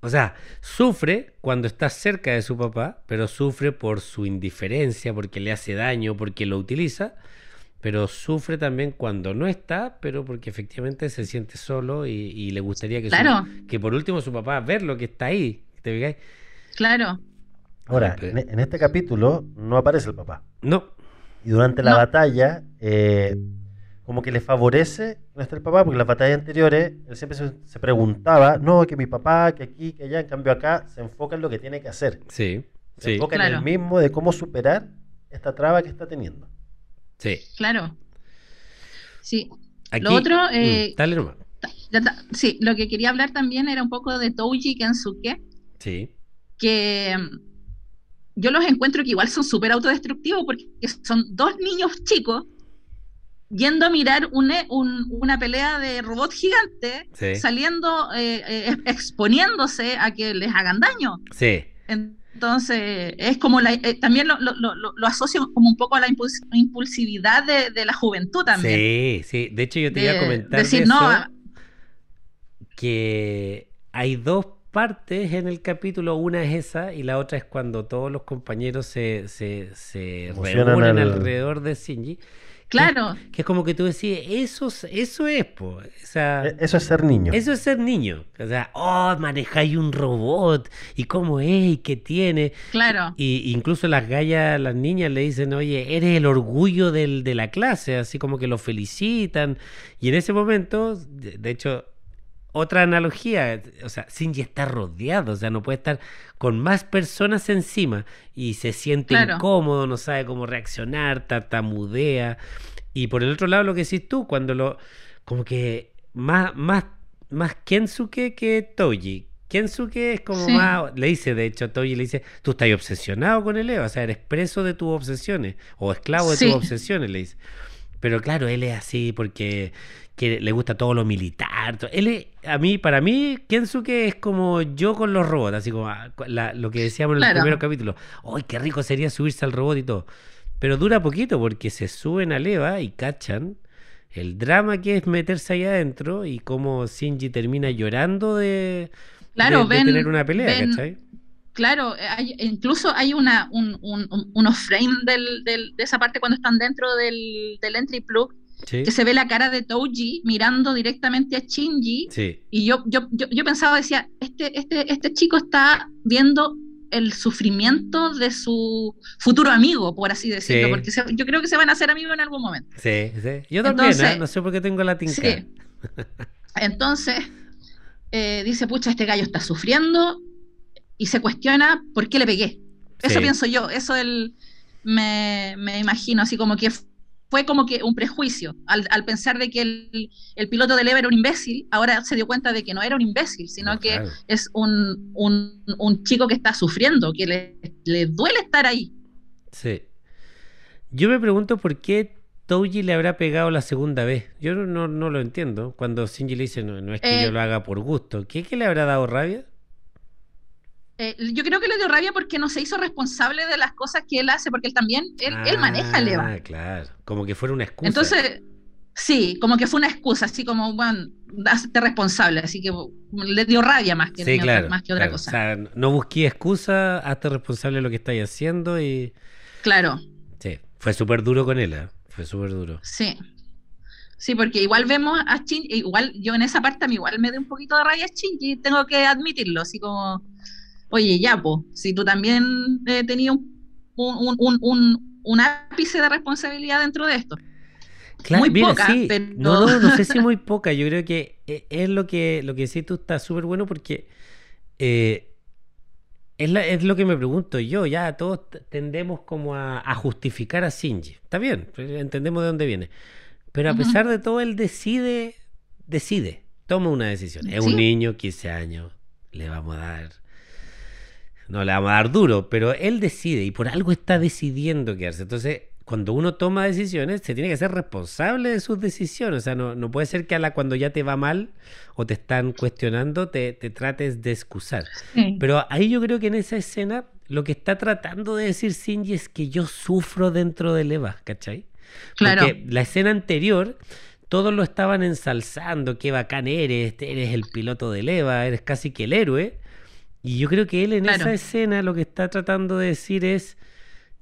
O sea, sufre cuando está cerca de su papá, pero sufre por su indiferencia, porque le hace daño, porque lo utiliza, pero sufre también cuando no está, pero porque efectivamente se siente solo y, y le gustaría que, su- que por último su papá ver lo que está ahí. ¿Te fijáis?
Claro.
Ahora, en, en este capítulo no aparece el papá.
No,
Y durante la
No.
batalla, eh, como que le favorece no esté el papá, porque en las batallas anteriores él siempre se, se preguntaba, no, que mi papá, que aquí, que allá, en cambio acá se enfoca en lo que tiene que hacer.
sí,
Se
sí,
enfoca en el mismo de cómo superar esta traba que está teniendo.
sí.
Claro. Sí.
Aquí,
Lo otro,
mm,
eh,
dale nomás.
Ya está. Sí, lo que quería hablar también era un poco de Touji Kensuke,
Sí,
que mm, yo los encuentro que igual son súper autodestructivos porque son dos niños chicos yendo a mirar un- un- una pelea de robot gigante,
Sí.
saliendo, eh, eh, exponiéndose a que les hagan daño.
sí.
Entonces, es como la, eh, también lo, lo- lo- lo asocio como un poco a la impuls- impulsividad de, de la juventud también.
Sí, sí. De hecho, yo te iba a comentar
decir,
de
no,
eso,
a-
que hay dos partes en el capítulo. Una es esa y la otra es cuando todos los compañeros se, se, se reúnen
al-
alrededor de Shinji.
Claro,
Que es como que tú decís, eso, es- eso es, po. O sea,
E- Eso es ser niño.
eso es ser niño. O sea, oh, manejáis un robot y cómo es y qué tiene.
claro.
Y incluso las gallas, las niñas le dicen, oye, eres el orgullo del- de la clase, así como que lo felicitan. Y en ese momento, de, de hecho, otra analogía, o sea, Shinji está rodeado, o sea, no puede estar con más personas encima y se siente
Claro.
incómodo, no sabe cómo reaccionar, tartamudea. Y por el otro lado, lo que decís tú, cuando lo, como que más, más, más Kensuke que Toji. Kensuke es como
Sí.
más, le dice, de hecho, a Toji le dice, tú estás obsesionado con el Eva, o sea, eres preso de tus obsesiones, o esclavo de
Sí.
tus obsesiones, le dice. Pero claro, él es así porque que le gusta todo lo militar. Él es- a mí, para mí, Kensuke es como yo con los robots, así como ah, la- lo que decíamos en el
Claro.
primer capítulo. ¡Ay, qué rico sería subirse al robot y todo! Pero dura poquito porque se suben a Leva y cachan el drama que es meterse ahí adentro y cómo Shinji termina llorando de,
Claro,
de- de
ven-
tener una pelea,
ven-
¿cachai?
Claro, eh, hay- incluso hay una, un- un- un- unos frames del- del- de esa parte cuando están dentro del, del entry plug,
Sí,
que se ve la cara de Touji mirando directamente a Shinji,
sí,
y yo, yo, yo, yo pensaba, decía, este, este, este chico está viendo el sufrimiento de su futuro amigo, por así decirlo,
Sí.
porque se- yo creo que se van a hacer amigos en algún momento.
sí, sí. Yo también,
Entonces-
¿ah? no sé por qué tengo la tinca.
Sí. Entonces, eh, dice, pucha, este gallo está sufriendo y se cuestiona por qué le pegué. Eso pienso yo, eso el, me, me imagino, así como que fue como que un prejuicio. Al, al pensar de que el, el piloto del EVA era un imbécil, ahora se dio cuenta de que no era un imbécil, sino
No,
que
claro.
es un, un, un chico que está sufriendo, que le, le duele estar ahí.
Sí. Yo me pregunto por qué Touji le habrá pegado la segunda vez. Yo no, no, lo entiendo. Cuando Shinji le dice, no, no es que
Eh,
yo lo haga por gusto. ¿Qué, qué le habrá dado rabia?
Eh, yo creo que le dio rabia porque no se hizo responsable de las cosas que él hace, porque él también, él, él maneja el EVA.
Ah, claro. Como que fuera una excusa.
Entonces, sí, como que fue una excusa, así como, bueno, hazte responsable, así que le dio rabia más que,
sí, claro.
más que otra
claro.
cosa.
O sea, no busqué excusa, hazte responsable de lo que estáis haciendo y...
claro,
Sí, fue súper duro con él, ¿eh? Fue súper duro.
sí. Sí, porque igual vemos a Shinji, igual yo en esa parte a mí igual me dio un poquito de rabia a Shinji, tengo que admitirlo, así como, oye, ya, po, si tú también eh, tenías un, un, un, un, un ápice de responsabilidad dentro de esto.
Claro,
Muy
mira,
poca,
sí.
pero-
No, no, no sé [laughs] si muy poca. Yo creo que eh, es lo que, lo que decís tú está súper bueno porque eh, es, la- es lo que me pregunto yo. Ya todos tendemos como a, a justificar a Shinji. Está bien, eh, entendemos de dónde viene. Pero a pesar de todo, él decide, decide, toma una decisión. Es
Sí.
un niño, 15 años, le vamos a dar... No le vamos a dar duro, pero él decide y por algo está decidiendo quedarse. Entonces, cuando uno toma decisiones, se tiene que ser responsable de sus decisiones. O sea, no, no puede ser que a la cuando ya te va mal o te están cuestionando, te, te trates de excusar.
Sí.
Pero ahí yo creo que en esa escena lo que está tratando de decir Shinji es que yo sufro dentro del Eva, ¿cachai?
Claro.
Porque la escena anterior, todos lo estaban ensalzando, qué bacán eres, eres el piloto del Eva, eres casi que el héroe. Y yo creo que él en
Claro.
esa escena lo que está tratando de decir es,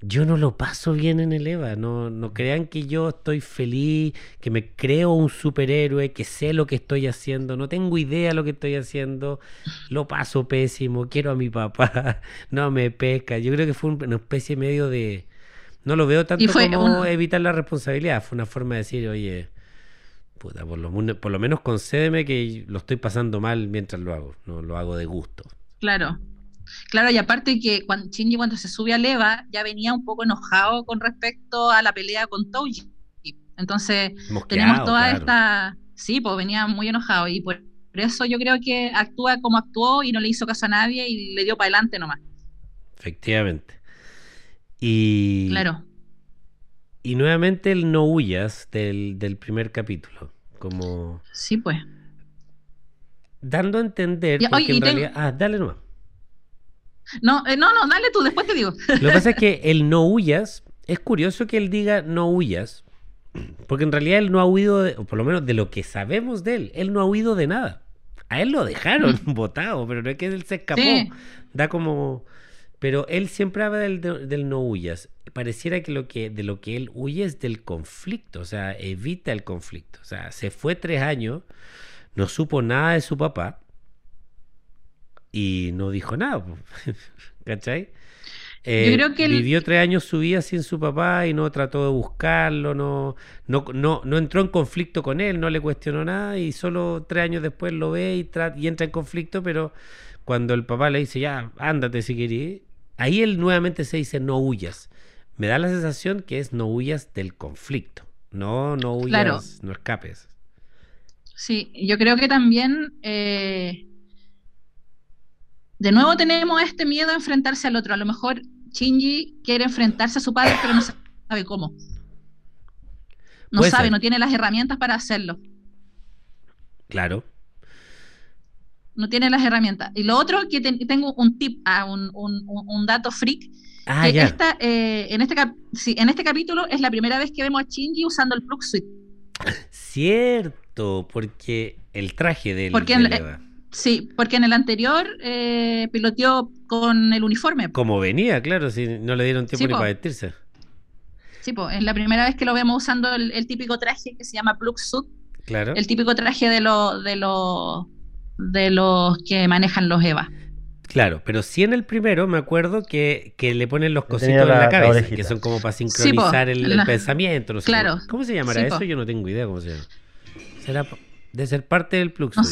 yo no lo paso bien en el Eva, no, no crean que yo estoy feliz, que me creo un superhéroe, que sé lo que estoy haciendo, no tengo idea lo que estoy haciendo, lo paso pésimo, quiero a mi papá, [laughs] no me pesca. Yo creo que fue un- una especie medio de... No lo veo tanto como evitar la responsabilidad, fue una forma de decir, oye, puta, por lo, por lo menos concédeme que lo estoy pasando mal mientras lo hago, no lo hago de gusto.
Claro. Claro, y aparte que cuando Shinji cuando se sube a Leva ya venía un poco enojado con respecto a la pelea con Touji. Entonces
Mosqueado,
tenemos toda
claro.
esta... Sí, pues venía muy enojado y por, por eso yo creo que actúa como actuó y no le hizo caso a nadie y le dio para adelante nomás.
Efectivamente. Y,
Claro.
y nuevamente el no huyas del, del primer capítulo, como
Sí, pues.
Dando a entender,
Ya,
porque
oye,
en realidad... Ah, dale nomás.
No, eh, no, no, dale tú, después te digo.
Lo que pasa es que [laughs] el no huyas, es curioso que él diga no huyas, porque en realidad él no ha huido, de- o por lo menos de lo que sabemos de él, él no ha huido de nada. A él lo dejaron [laughs] botado, pero no es que él se escapó.
Sí.
Da como... Pero él siempre habla del, del no huyas. Pareciera que, lo que de lo que él huye es del conflicto, o sea, evita el conflicto. O sea, se fue tres años, no supo nada de su papá y no dijo nada. [laughs] ¿Cachai? Eh,
creo que
Vivió tres años su vida sin su papá y no trató de buscarlo, no, no, no, no entró en conflicto con él, no le cuestionó nada y solo tres años después lo ve y, y entra en conflicto, pero cuando el papá le dice, ya, ándate si querés, ahí él nuevamente se dice, no huyas. Me da la sensación que es no huyas del conflicto, no, no huyas,
Claro.
no escapes.
Sí, yo creo que también eh, de nuevo tenemos este miedo a enfrentarse al otro. A lo mejor Shinji quiere enfrentarse a su padre, pero no sabe cómo. No sabe,
ser.
no tiene las herramientas para hacerlo.
Claro.
No tiene las herramientas. Y lo otro, que te- tengo un tip, ah, un, un- un- un dato freak.
Ah,
que esta, eh, en, este cap- sí, en este capítulo es la primera vez que vemos a Shinji usando el plug suite.
Cierto, porque el traje del,
Porque en-. Sí, porque en el anterior eh, piloteó con el uniforme.
Como venía, claro, si no le dieron tiempo
Sí,
ni
po.
para vestirse.
Sí, pues, es la primera vez que lo vemos usando el, el típico traje que se llama plug suit,
Claro.
el típico traje de los de los de los que manejan los EVA.
Claro, pero sí en el primero me acuerdo que, que le ponen los cositos
tenía
en la,
la- la
cabeza, que son como para
Sí, po,
sincronizar el, el
la-
pensamiento. No sé
claro.
cómo, ¿Cómo se llamará
Sí,
eso?
po.
Yo no tengo idea cómo se llama. Será de ser parte del plug suite.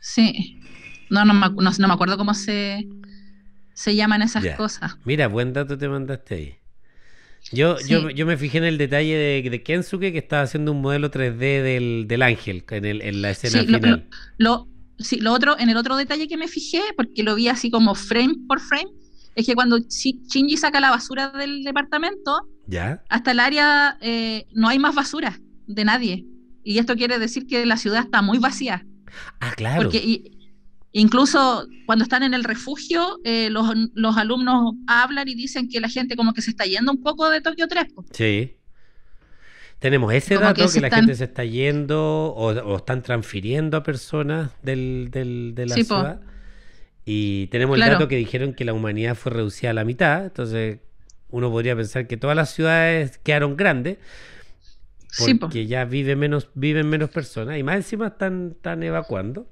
sí. No, no no, no me acuerdo cómo se, se llaman esas
Ya.
cosas.
Mira, buen dato te mandaste ahí. Yo, yo,
Sí.
yo me fijé en el detalle de, de Kensuke que estaba haciendo un modelo 3D del, del ángel en, el- en la escena
Sí, lo-
final.
Lo, sí, lo otro, en el otro detalle que me fijé, porque lo vi así como frame por frame, es que cuando Shi- Shinji saca la basura del departamento,
¿Ya?
hasta el área eh, no hay más basura de nadie. Y esto quiere decir que la ciudad está muy vacía.
Ah, claro.
Porque incluso cuando están en el refugio, eh, los, los alumnos hablan y dicen que la gente como que se está yendo un poco de Tokio 3. po.
Sí. Tenemos ese
Como
dato
que
la
están-
gente se está yendo o, o están transfiriendo a personas del, del- de la
Sí, po.
ciudad. Y tenemos el dato que dijeron que la humanidad fue reducida a la mitad. Entonces, uno podría pensar que todas las ciudades quedaron grandes
Sí, po.
porque ya vive menos, viven menos personas y más encima están, están evacuando.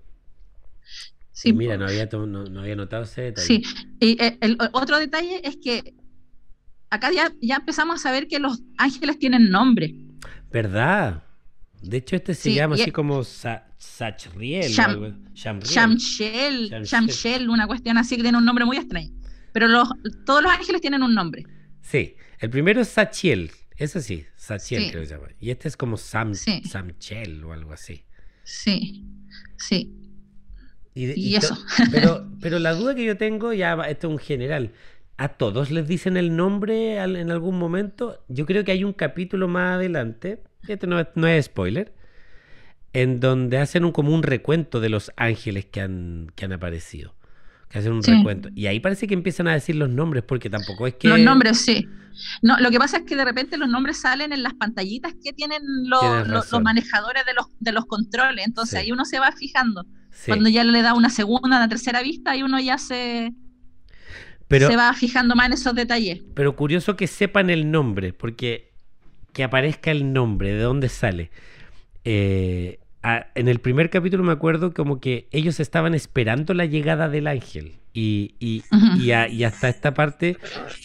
Sí,
Y mira,
po.
no había, no, no había notado ese detalle.
Sí, y eh, el, otro detalle es que acá ya, ya empezamos a saber que los ángeles tienen nombre.
¿Verdad? De hecho, este se
Sí,
llama así como Sa- Sachriel.
Shamshel.
Shamshel,
una cuestión así que tiene un nombre muy extraño. Pero los, todos los ángeles tienen un nombre.
Sí, el primero es Sachiel, eso sí, Sachiel
Sí.
creo que se llama. Y este es como Sam,
Sí.
Samchel o algo así.
Sí, sí. Y eso. [laughs]
Pero, [laughs] pero la duda que yo tengo, ya esto es un general, ¿a todos les dicen el nombre al- en algún momento? Yo creo que hay un capítulo más adelante, este no, es- no es spoiler, en donde hacen un, como un recuento de los ángeles que han, que han aparecido. Que hacen un
Sí.
recuento. Y ahí parece que empiezan a decir los nombres, porque tampoco es que...
Los nombres, sí. No, lo que pasa es que de repente los nombres salen en las pantallitas que tienen los, manejadores de los, de los controles. Entonces
Sí.
ahí uno se va fijando.
Sí.
Cuando ya le da una segunda, una tercera vista, ahí uno ya se,
Pero,
se va fijando más en esos detalles.
Pero curioso que sepan el nombre, porque que aparezca el nombre, de dónde sale. Eh, a- en el primer capítulo me acuerdo como que ellos estaban esperando la llegada del ángel. Y, y- y a- y hasta esta parte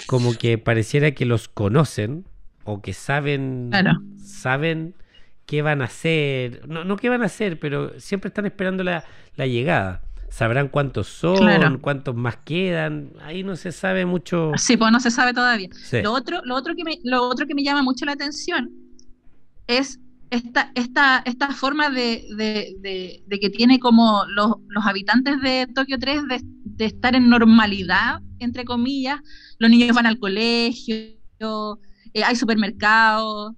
como que pareciera que los conocen o que saben,
Claro.
saben qué van a hacer. No, no qué van a hacer, pero siempre están esperando la, la llegada. Sabrán cuántos son,
Claro.
cuántos más quedan. Ahí no se sabe mucho.
Sí, pues no se sabe todavía.
Sí.
Lo otro, lo otro que me, lo otro que me llama mucho la atención es esta, esta, esta forma de, de- de- de que tiene como los, los habitantes de Tokio 3 de, de estar en normalidad, entre comillas. Los niños van al colegio, eh, hay supermercados.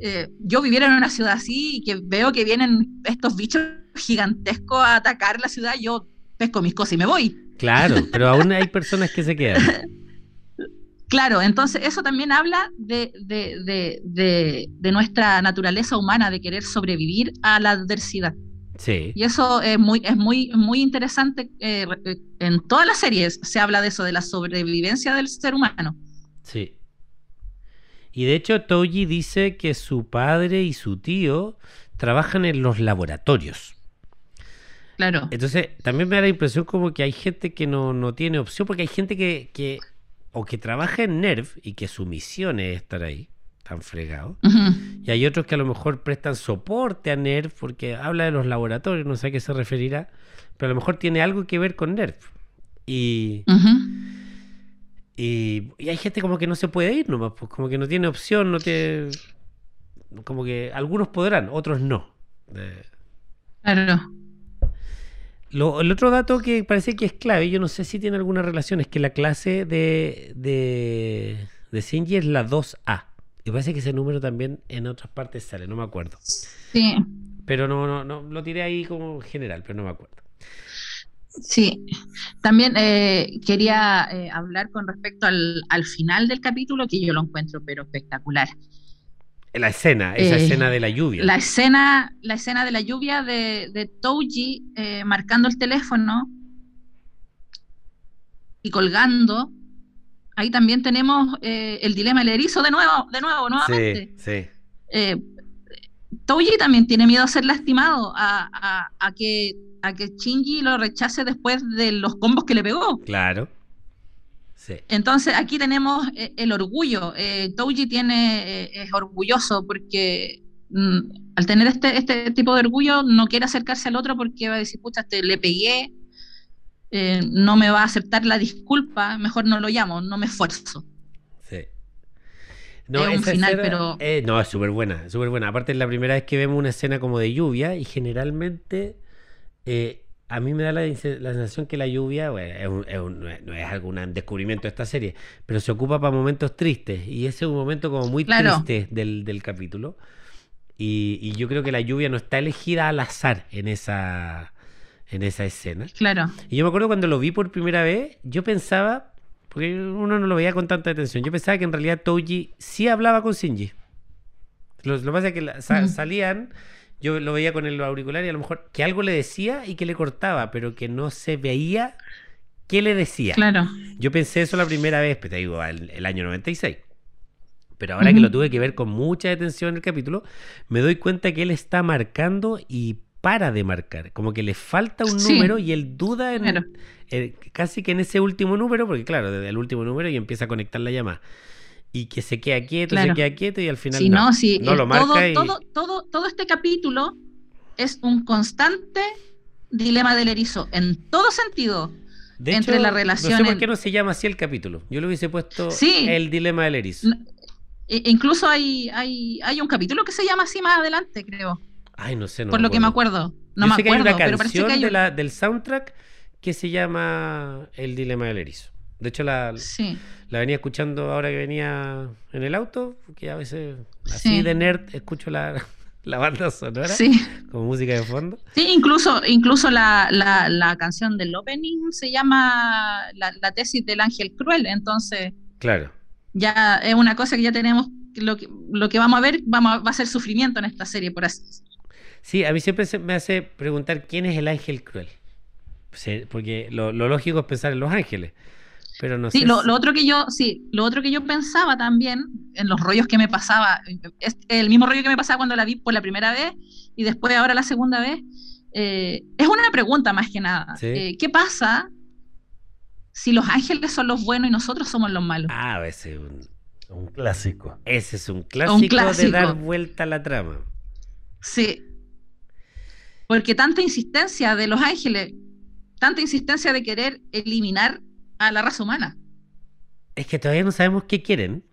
Eh, yo viviera en una ciudad así y que veo que vienen estos bichos gigantescos a atacar la ciudad, yo pesco mis cosas y me voy.
Claro, pero aún hay personas que se quedan. [laughs]
Claro, entonces eso también habla de, de- de- de- de nuestra naturaleza humana, de querer sobrevivir a la adversidad.
Sí.
Y eso es muy, es muy, muy interesante. eh, re- en todas las series se habla de eso, de la sobrevivencia del ser humano.
Sí. Y de hecho, Toji dice que su padre y su tío trabajan en los laboratorios.
Claro.
Entonces, también me da la impresión como que hay gente que no, no tiene opción, porque hay gente que, que o que trabaja en NERV y que su misión es estar ahí, tan fregado. Y hay otros que a lo mejor prestan soporte a NERV porque habla de los laboratorios, no sé a qué se referirá, pero a lo mejor tiene algo que ver con NERV. Y. Y, y hay gente como que no se puede ir nomás, pues como que no tiene opción, no tiene... Como que algunos podrán, otros no. De-
Claro.
Lo- el otro dato que parece que es clave, yo no sé si tiene alguna relación, es que la clase de, de, de Shinji es la 2A. Y parece que ese número también en otras partes sale, no me acuerdo.
Sí,
Pero no, no, no, lo tiré ahí como general, pero no me acuerdo.
sí. También eh, quería eh, hablar con respecto al, al final del capítulo, que yo lo encuentro pero espectacular.
La escena, esa
Eh,
escena de la lluvia.
La escena, la escena de la lluvia de, de Touji eh, marcando el teléfono y colgando. Ahí también tenemos eh, el dilema del erizo de nuevo, de nuevo, nuevamente.
Sí, sí.
Eh, Touji también tiene miedo a ser lastimado, a, a- a que, a que Shinji lo rechace después de los combos que le pegó.
Claro. Sí.
Entonces aquí tenemos eh, el orgullo. Eh, Touji tiene, eh, es orgulloso porque mm, al tener este, este tipo de orgullo no quiere acercarse al otro porque va a decir, pucha, te, le pegué, eh, no me va a aceptar la disculpa, mejor no lo llamo, no me esfuerzo.
Sí.
Es un final, pero-
eh, no, es súper buena, súper buena. Aparte es la primera vez que vemos una escena como de lluvia y generalmente eh, a mí me da la, sensación que la lluvia bueno, es un- es un- no es, algún descubrimiento de esta serie, pero se ocupa para momentos tristes y ese es un momento como muy
Claro.
triste del, del capítulo. Y, y yo creo que la lluvia no está elegida al azar en esa, en esa escena.
Claro,
Y yo me acuerdo cuando lo vi por primera vez, yo pensaba, porque uno no lo veía con tanta atención, yo pensaba que en realidad Touji sí hablaba con Shinji. Lo, lo que pasa es que la- sa-
Mm.
salían, yo lo veía con el auricular y a lo mejor que algo le decía y que le cortaba, pero que no se veía qué le decía.
claro.
Yo pensé eso la primera vez, pero te digo, el, el año 96. Pero ahora que lo tuve que ver con mucha atención en el capítulo, me doy cuenta que él está marcando y para de marcar. Como que le falta un
Sí.
número y él duda en,
Claro.
eh, casi que en ese último número, porque claro, desde el último número y empieza a conectar la llamada. Y que se queda quieto, se
Claro.
queda quieto y al final
Si
no.
no, si
no
eh,
lo
todo,
marca y-
todo, todo, todo este capítulo es un constante dilema del erizo, en todo sentido.
De
entre la
No sé
relación
por qué no se llama así el capítulo. Yo le hubiese puesto
Sí.
el dilema del erizo.
E- incluso hay, hay, hay un capítulo que se llama así más adelante, creo.
Ay, no sé. No
por lo que me acuerdo. No
Yo
me
sé que hay
acuerdo,
una
pero parece
canción
que hay
de la- del soundtrack que se llama El Dilema del Erizo. De hecho, la,
Sí,
la venía escuchando ahora que venía en el auto, que a veces así
Sí.
de nerd escucho la, [laughs] la banda sonora
sí.
como música de fondo.
Sí, incluso, incluso la, la, la canción del opening se llama la, la tesis del ángel cruel, entonces
Claro.
ya es una cosa que ya tenemos, lo que, lo que vamos a ver vamos a- va a ser sufrimiento en esta serie, por así decirlo.
Sí, a mí siempre se me hace preguntar quién es el ángel cruel. Porque lo, lo lógico es pensar en los ángeles. Pero no
Sí,
sé.
lo,
si-
lo otro que yo, sí, lo otro que yo pensaba también, en los rollos que me pasaba, es el mismo rollo que me pasaba cuando la vi por la primera vez y después ahora la segunda vez, eh, es una pregunta más que nada.
Sí.
Eh, ¿Qué pasa si los ángeles son los buenos y nosotros somos los malos?
Ah, ese es un,
Un clásico.
ese es un clásico, de
clásico.
dar vuelta a la trama.
Sí. Porque tanta insistencia de los ángeles, tanta insistencia de querer eliminar a la raza humana.
Es que todavía no sabemos qué quieren.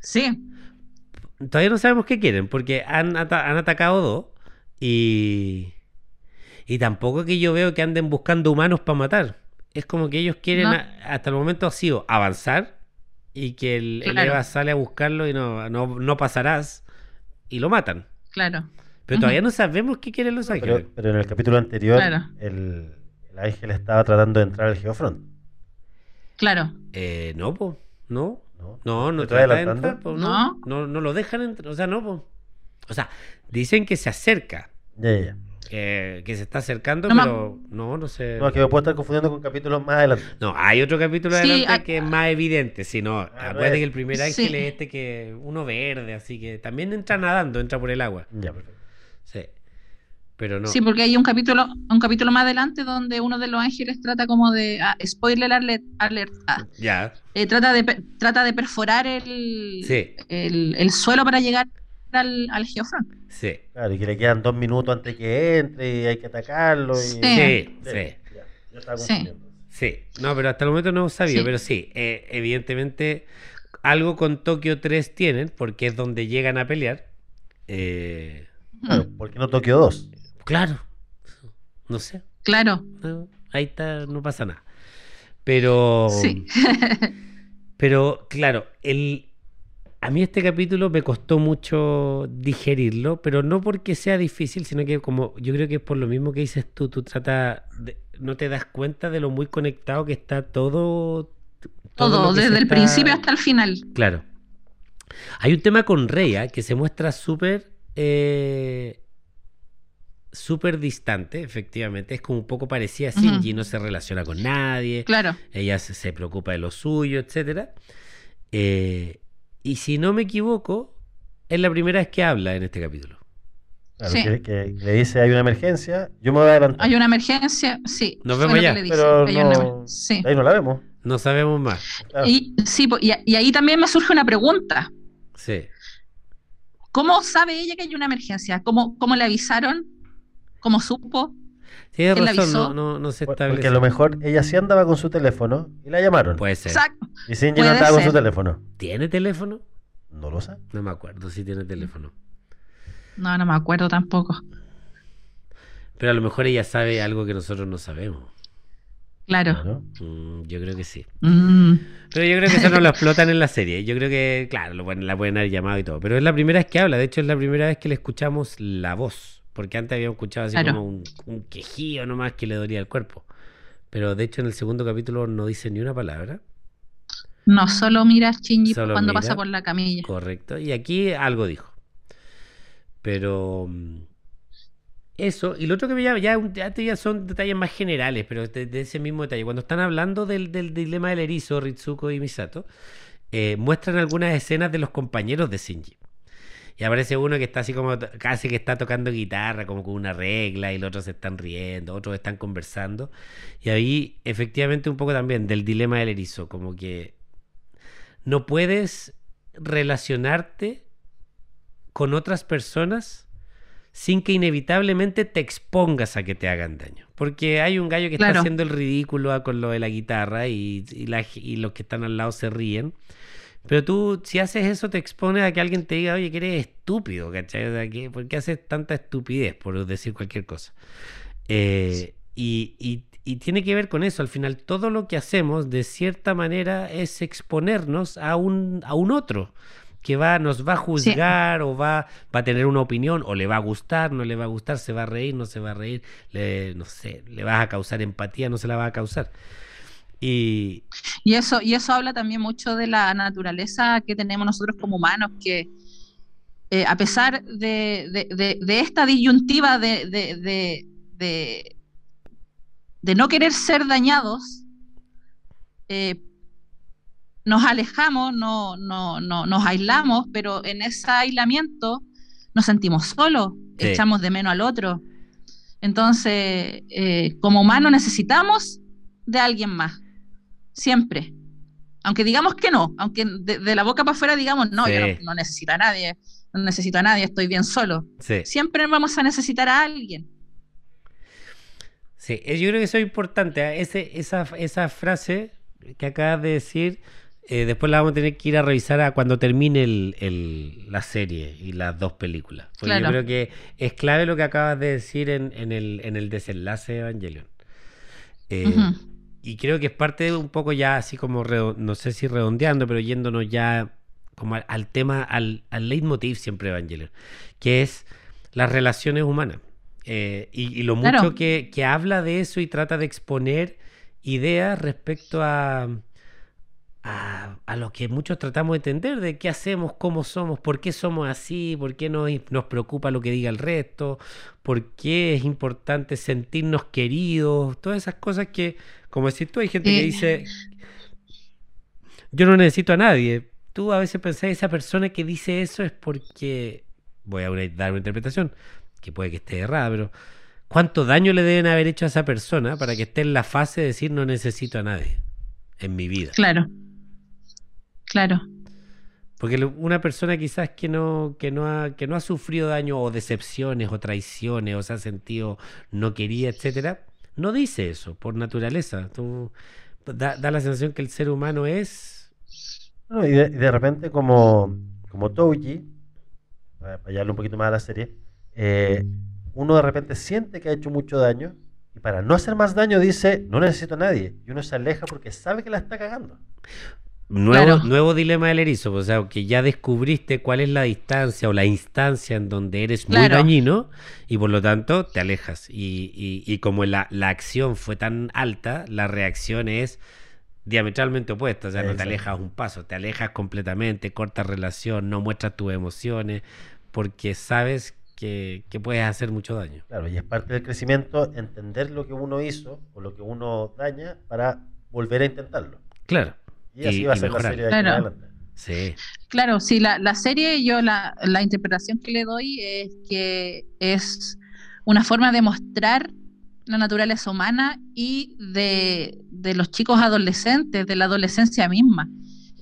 Sí,
Todavía no sabemos qué quieren, porque han, ata- han atacado dos y. Y tampoco que yo veo que anden buscando humanos para matar. Es como que ellos quieren,
No.
a- hasta el momento ha sido avanzar y que el, el
Claro.
Eva sale a buscarlo y no, no, no pasarás y lo matan.
claro.
Pero todavía no sabemos qué quieren los ángeles.
Pero, pero en el capítulo anterior,
Claro.
el, el ángel estaba tratando de entrar al Geofront.
Claro.
Eh, no, po, no.
¿no?
No, no
¿Me estoy
trata de entrar, po, no,
No.
no, no lo dejan entrar, o sea, no, po. O sea, dicen que se acerca,
Ya, ya, ya.
que, que se está acercando,
No
pero no, no sé.
No, es que me puedo estar confundiendo con capítulos más adelante.
No, hay otro capítulo
Sí,
adelante que es más evidente, si no, acuérdate
ver.
que el primer ángel
Sí.
es este que, uno verde, así que también entra nadando, entra por el agua,
Ya, perfecto.
sí, pero no.
Sí, porque hay un capítulo, un capítulo más adelante donde uno de los ángeles trata como de. ah, spoiler alert, alert, ah,
Ya,
eh, trata, de, trata de perforar el,
Sí.
el, el suelo para llegar al, al Geofront.
sí,
Claro, y que le quedan dos minutos antes que entre y hay que atacarlo. Y...
Sí.
sí,
Ya,
sí.
ya, yo estaba
Sí.
confundiendo.
Sí, no, pero hasta el momento no hemos sabido,
Sí.
pero sí, eh, evidentemente algo con Tokio 3 tienen, porque es donde llegan a pelear. Eh,
Claro, ¿por qué no Tokio 2?
Claro. No sé.
Claro.
No, ahí está, no pasa nada. Pero.
Sí. [laughs]
Pero, claro, el, a mí este capítulo me costó mucho digerirlo, pero no porque sea difícil, sino que como yo creo que es por lo mismo que dices tú, tú trata no te das cuenta de lo muy conectado que está todo.
Todo, desde el principio hasta el final.
Claro. Hay un tema con Reya que se muestra súper eh, súper distante, efectivamente. Es como un poco parecida a Shinji, no se relaciona con nadie.
Claro.
Ella se, preocupa de lo suyo, etcétera. Eh, y si no me equivoco, es la primera vez que habla en este capítulo.
Claro, que, le dice hay una emergencia, yo me voy a adelantar.
Hay una emergencia, sí.
Nos vemos ya.
Pero no, ahí no la vemos.
No sabemos más.
Y, sí, y, y ahí también me surge una pregunta.
Sí.
¿Cómo sabe ella que hay una emergencia? ¿Cómo, cómo le avisaron? ¿Cómo supo?
Tiene razón, no, no, se establece.
Porque a lo mejor ella sí andaba con su teléfono y la llamaron.
Puede ser.
Exacto.
Y Shinji no andaba con su teléfono.
¿Tiene teléfono?
No lo sé.
No me acuerdo si tiene teléfono.
No, no me acuerdo tampoco.
Pero a lo mejor ella sabe algo que nosotros no sabemos.
Claro.
Mm, yo creo que sí.
Mm.
Pero yo creo que eso no lo [laughs] explotan en la serie. Yo creo que, claro, lo la pueden haber llamado y todo. Pero es la primera vez que habla. De hecho, es la primera vez que le escuchamos la voz. Porque antes habíamos escuchado así como un, un, quejío nomás que le dolía el cuerpo. Pero de hecho, en el segundo capítulo no dice ni una palabra.
No, solo mira a Shinji cuando pasa por la camilla.
Correcto. Y aquí algo dijo. Pero mm, eso, y lo otro que me llama, ya, ya, son detalles más generales, pero de, ese mismo detalle. Cuando están hablando del, dilema del erizo, Ritsuko y Misato, eh, muestran algunas escenas de los compañeros de Shinji. Y aparece uno que está así como casi que está tocando guitarra, como con una regla, y los otros se están riendo, otros están conversando. Y ahí, efectivamente, un poco también del dilema del erizo, como que no puedes relacionarte con otras personas sin que inevitablemente te expongas a que te hagan daño. Porque hay un gallo que está haciendo el ridículo con lo de la guitarra y, los que están al lado se ríen. Pero tú, si haces eso, te expones a que alguien te diga, oye, que eres estúpido, ¿cachai? ¿Por qué haces tanta estupidez, por decir cualquier cosa? Eh, y, y tiene que ver con eso. Al final, todo lo que hacemos, de cierta manera, es exponernos a un, a un otro que va, nos va a juzgar o va, va a tener una opinión o le va a gustar, no le va a gustar, se va a reír, no se va a reír, le, no sé, le va a causar empatía, no se la va a causar. Y...
y eso, y eso habla también mucho de la naturaleza que tenemos nosotros como humanos, que eh, a pesar de, de, esta disyuntiva de, de no querer ser dañados, eh, nos alejamos, no, no, no, nos aislamos, pero en ese aislamiento nos sentimos solos, echamos de menos al otro. Entonces, eh, como humanos necesitamos de alguien más, siempre. Aunque digamos que no, aunque de, la boca para afuera digamos, no, yo no, necesito a nadie, no necesito a nadie, estoy bien solo. Siempre vamos a necesitar a alguien.
Sí, yo creo que eso es importante. ¿eh? Ese, esa, esa frase que acabas de decir, eh, después la vamos a tener que ir a revisar a cuando termine el, la serie y las dos películas. Porque yo creo que es clave lo que acabas de decir en, en, el, en el desenlace de Evangelion. Eh, y creo que es parte de un poco ya así como, no sé si redondeando, pero yéndonos ya como al, tema, al, al leitmotiv siempre de Evangelion, que es las relaciones humanas. Eh, y, lo mucho que, que habla de eso y trata de exponer ideas respecto a a, lo que muchos tratamos de entender, de qué hacemos, cómo somos, por qué somos así, por qué nos, nos preocupa lo que diga el resto, por qué es importante sentirnos queridos, todas esas cosas que, como decís tú, hay gente que dice, yo no necesito a nadie. Tú a veces pensás, esa persona que dice eso es porque, voy a dar una interpretación, que puede que esté errada, pero ¿cuánto daño le deben haber hecho a esa persona para que esté en la fase de decir no necesito a nadie en mi vida?
Claro. Claro.
Porque una persona quizás que no, que no ha, que no ha sufrido daño o decepciones o traiciones o se ha sentido no quería, etcétera, no dice eso por naturaleza. Tú, da, la sensación que el ser humano es.
y, de, repente, como, como Touji, para hallarle un poquito más a la serie, eh, uno de repente siente que ha hecho mucho daño y para no hacer más daño dice, no necesito a nadie. Y uno se aleja porque sabe que la está cagando.
Nuevo,
Claro.
nuevo dilema del erizo, o sea, que ya descubriste cuál es la distancia o la instancia en donde eres muy
Claro.
dañino y por lo tanto te alejas. Y, y- y como la, la acción fue tan alta, la reacción es diametralmente opuesta, o sea, no te alejas un paso, te alejas completamente, cortas relación, no muestras tus emociones, porque sabes que, que puedes hacer mucho daño.
Claro, y es parte del crecimiento entender lo que uno hizo o lo que uno daña para volver a intentarlo.
Claro,
Y así
Y-
va a ser la serie de
Claro.
adelante.
sí,
Claro, sí, la, la serie, yo la, la interpretación que le doy es que es una forma de mostrar la naturaleza humana y de, de los chicos adolescentes, de la adolescencia misma.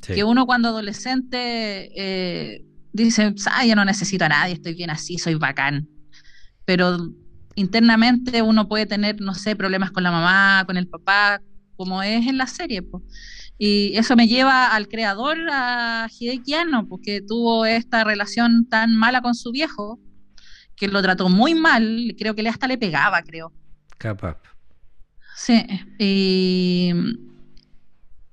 sí.
Que uno cuando adolescente eh, dice, ah, yo no necesito a nadie, estoy bien así, soy bacán. Pero internamente uno puede tener, no sé, problemas con la mamá, con el papá, como es en la serie. po. Y eso me lleva al creador, a Hideki Anno, porque tuvo esta relación tan mala con su viejo, que lo trató muy mal, creo que le hasta le pegaba, creo.
capaz.
Sí, y,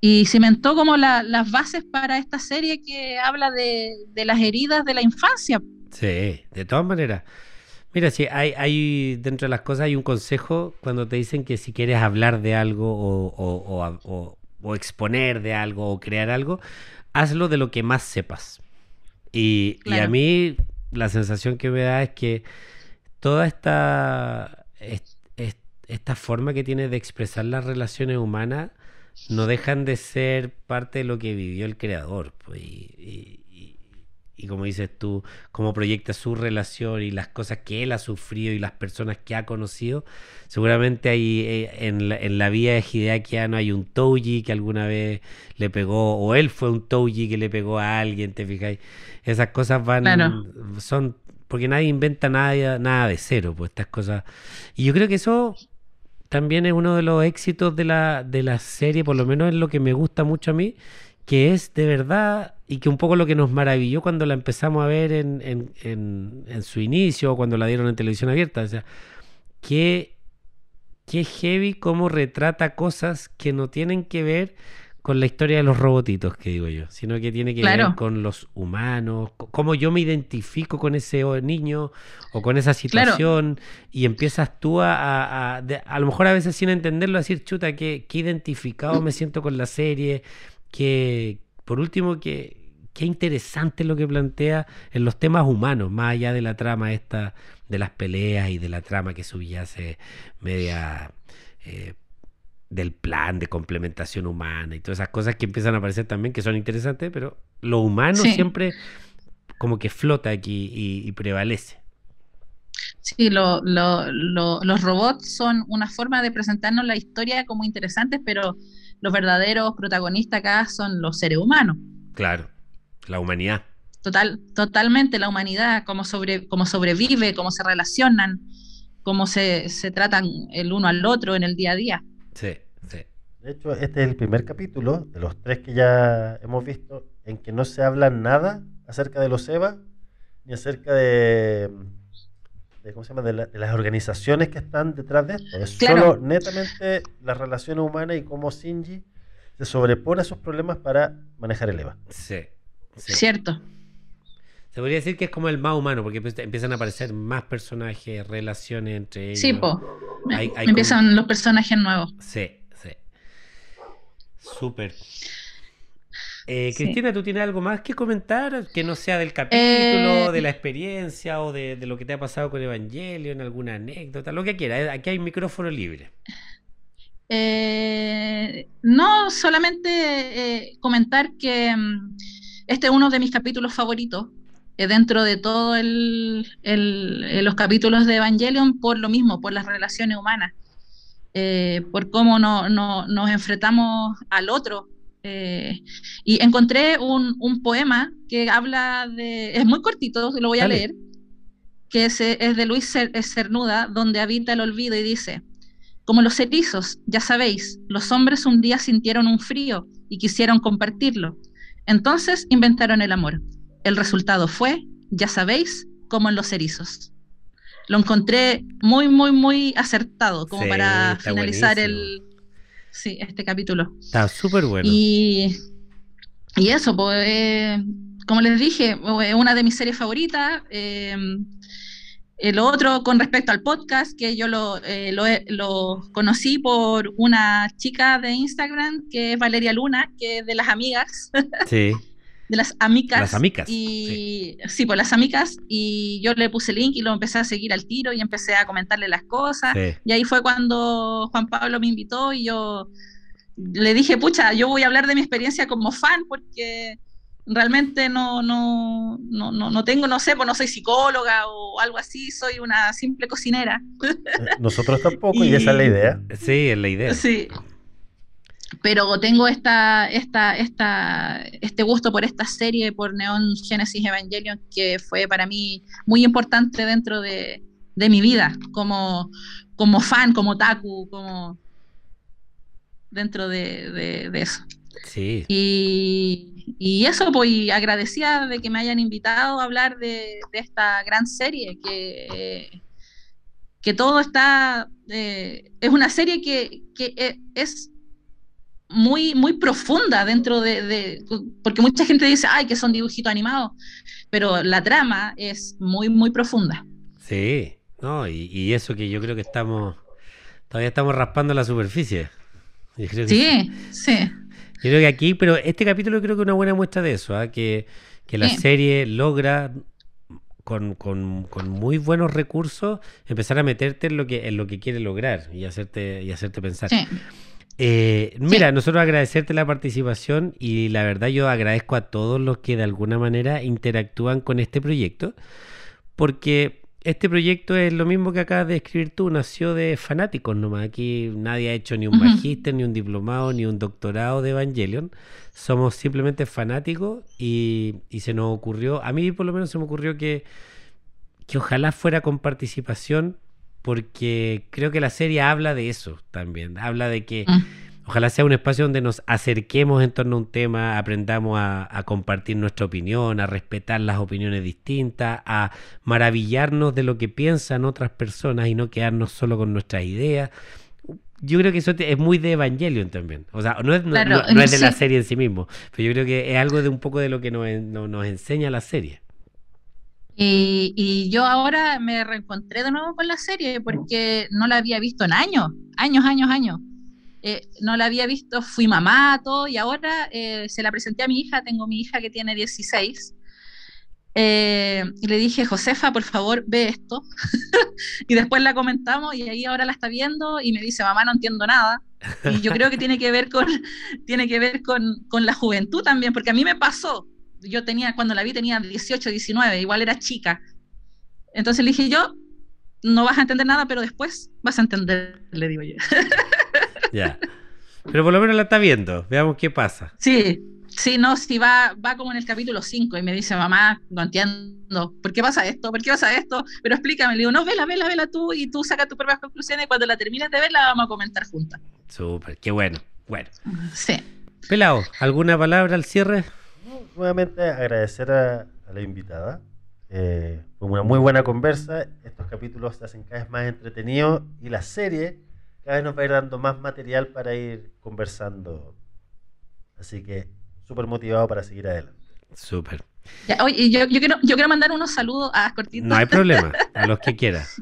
y cimentó como la- las bases para esta serie que habla de, de las heridas de la infancia.
Sí, de todas maneras. Mira, sí, hay, hay dentro de las cosas hay un consejo cuando te dicen que si quieres hablar de algo o, o- o a- o- o exponer de algo o crear algo, hazlo de lo que más sepas. Y, y a mí la sensación que me da es que toda esta, es- es- esta forma que tiene de expresar las relaciones humanas no dejan de ser parte de lo que vivió el creador. pues, y, y- y- como dices tú, cómo proyecta su relación y las cosas que él ha sufrido y las personas que ha conocido. Seguramente hay eh, en la, en la vida de Hideaki Anno hay un Touji que alguna vez le pegó, o él fue un Touji que le pegó a alguien, ¿te fijáis? Esas cosas van,
Claro.
son, porque nadie inventa nada, nada de cero, pues estas cosas. Y yo creo que eso también es uno de los éxitos de la, de la serie, por lo menos es lo que me gusta mucho a mí, que es de verdad, y que un poco lo que nos maravilló cuando la empezamos a ver en, en, en- en su inicio, o cuando la dieron en televisión abierta, o sea, que, que heavy cómo retrata cosas que no tienen que ver con la historia de los robotitos, que digo yo, sino que tiene que ver con los humanos, cómo yo me identifico con ese niño o con esa
Claro.
situación y empiezas tú a, a, a- lo mejor a veces sin entenderlo, a decir, chuta, que identificado me siento con la serie, que por último, que, qué interesante lo que plantea en los temas humanos, más allá de la trama esta, de las peleas y de la trama que subyace media... eh, del plan de complementación humana y todas esas cosas que empiezan a aparecer también que son interesantes, pero lo humano
Sí.
siempre como que flota aquí y, y prevalece.
Sí, lo- lo- lo- los robots son una forma de presentarnos la historia como interesantes, pero los verdaderos protagonistas acá son los seres humanos.
Claro, la humanidad.
Total, totalmente la humanidad, cómo, sobre, cómo sobrevive, cómo se relacionan, cómo se, se tratan el uno al otro en el día a día.
Sí, sí.
De hecho, este es el primer capítulo de los tres que ya hemos visto en que no se habla nada acerca de los EVA ni acerca de, de, ¿cómo se llama? de, la- de las organizaciones que están detrás de esto. Es
Claro.
solo netamente las relaciones humanas y cómo Shinji se sobrepone a sus problemas para manejar el EVA.
Sí, sí.
¿Cierto?
Se podría decir que es como el más humano, porque empiezan a aparecer más personajes, relaciones entre ellos.
Sí, po.
Hay- hay
Empiezan los personajes nuevos.
Sí, sí. Súper. Eh,
Sí.
Cristina, ¿tú tienes algo más que comentar? Que no sea del capítulo,
Eh,
de la experiencia o de, de lo que te ha pasado con Evangelion, alguna anécdota, lo que quieras. Aquí hay micrófono libre.
Eh, no, solamente eh, comentar que mm, este es uno de mis capítulos favoritos dentro de todos los capítulos de Evangelion por lo mismo, por las relaciones humanas, eh, por cómo no, no- nos enfrentamos al otro. Eh, y encontré un, un poema que habla de, es muy cortito, lo voy a
Dale.
leer, que es, es de Luis Cer- Cernuda, donde habita el olvido y dice, como los erizos, ya sabéis, los hombres un día sintieron un frío y quisieron compartirlo. Entonces inventaron el amor. El resultado fue, ya sabéis, como en los erizos. lo encontré muy, muy, muy acertado como
Sí,
para finalizar
buenísimo.
el, sí, este capítulo.
Está súper bueno.
Y, y eso, pues, eh, como les dije, es una de mis series favoritas. eh, el otro, con respecto al podcast, que yo lo, eh, lo, lo conocí por una chica de Instagram, que es Valeria Luna, que es de las amigas,
Sí. [laughs]
de las amicas.
Las amicas,
Y sí, pues las amicas. Y yo le puse link y lo empecé a seguir al tiro y empecé a comentarle las cosas.
sí.
Y ahí fue cuando Juan Pablo me invitó y yo le dije, pucha, yo voy a hablar de mi experiencia como fan porque realmente no, no, no, no, no tengo, no sé, pues no soy psicóloga o algo así, soy una simple cocinera.
Eh, Nosotros [laughs] tampoco, y,
Y-
esa es la idea.
Sí, es la idea.
Sí. Pero tengo esta, esta, esta, este gusto por esta serie, por Neon Genesis Evangelion, que fue para mí muy importante dentro de, de mi vida, como, como fan, como taku, como dentro de, de- de eso.
Sí.
Y, y eso, pues, agradecida de que me hayan invitado a hablar de, de esta gran serie, que, que todo está, eh, es una serie que, que e- es muy, muy profunda dentro de, de- porque mucha gente dice, ay, que son dibujitos animados, pero la trama es muy, muy profunda.
Sí. No, y, y eso que yo creo que estamos. Todavía estamos raspando la superficie. Yo creo que
Sí, sí,
Yo creo que aquí, pero este capítulo creo que es una buena muestra de eso, ¿ah? que, que la
Sí.
serie logra con, con- con muy buenos recursos empezar a meterte en lo que, en lo que quiere lograr y hacerte, y hacerte pensar.
sí.
Eh, mira, nosotros agradecerte la participación y la verdad yo agradezco a todos los que de alguna manera interactúan con este proyecto, porque este proyecto es lo mismo que acabas de escribir tú, nació de fanáticos nomás. Aquí nadie ha hecho ni un
Ujú.
magíster, ni un diplomado, ni un doctorado de Evangelion. Somos simplemente fanáticos y, y se nos ocurrió, a mí por lo menos se me ocurrió que, que ojalá fuera con participación, porque creo que la serie habla de eso también. Habla de que
Mm.
Ojalá sea un espacio donde nos acerquemos en torno a un tema, aprendamos a, a compartir nuestra opinión, a respetar las opiniones distintas, a maravillarnos de lo que piensan otras personas y no quedarnos solo con nuestras ideas. Yo creo que eso es muy de Evangelion también. O sea, no es, no-
Claro,
no- no es de la serie en sí mismo, pero yo creo que es algo de un poco de lo que nos enseña la serie.
Y, y yo ahora me reencontré de nuevo con la serie porque no la había visto en años, años, años, años. Eh, no la había visto, fui mamá, todo, y ahora eh, se la presenté a mi hija, tengo mi hija que tiene 16, eh, y le dije, Josefa, por favor, ve esto. [laughs] y después la comentamos y ahí ahora la está viendo y me dice, mamá, no entiendo nada. Y yo creo que tiene que ver con, [laughs] tiene que ver con, con la juventud también, porque a mí me pasó. Yo tenía, cuando la vi tenía 18, 19, igual era chica. Entonces le dije, yo, no vas a entender nada, pero después vas a entender, le digo yo. [laughs]
Ya. Pero por lo menos la está viendo. Veamos qué pasa.
Sí, sí, no, sí, va, va como en el capítulo 5 y me dice, mamá, no entiendo, ¿por qué pasa esto? ¿Por qué pasa esto? Pero explícame, le digo, no, vela, vela, vela tú y tú saca tus propias conclusiones y cuando la termines de ver la vamos a comentar juntas.
Súper, qué bueno. Bueno.
Sí.
Pelado, ¿alguna palabra al cierre?
Nuevamente agradecer a, a la invitada. Eh, fue una muy buena conversa. Estos capítulos se hacen cada vez más entretenidos y la serie cada vez nos va a ir dando más material para ir conversando. Así que súper motivado para seguir adelante.
Súper.
Ya, oye, yo, yo, quiero, yo quiero mandar unos saludos a Cortito.
No hay problema, [laughs] a los que quieras.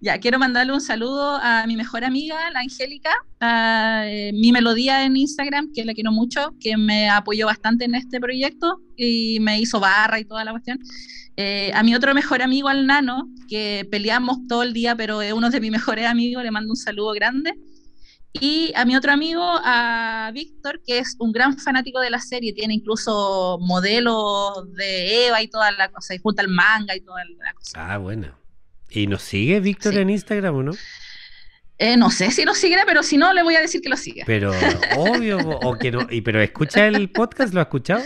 Ya, quiero mandarle un saludo a mi mejor amiga, la Angélica, a eh, mi melodía en Instagram, que la quiero mucho, que me apoyó bastante en este proyecto y me hizo barra y toda la cuestión. Eh, a mi otro mejor amigo, al Nano, que peleamos todo el día, pero es uno de mis [laughs] mejores amigos, le mando un saludo grande. Y a mi otro amigo, a Víctor, que es un gran fanático de la serie, tiene incluso modelos de Eva y toda la cosa, y junta el manga y toda la cosa.
Ah, bueno. ¿Y nos sigue Víctor
Sí.
en Instagram o no?
Eh, no sé si lo seguirá, pero si no, le voy a decir que lo siga.
Pero obvio, o que no. Y, pero escucha el podcast, ¿lo ha escuchado?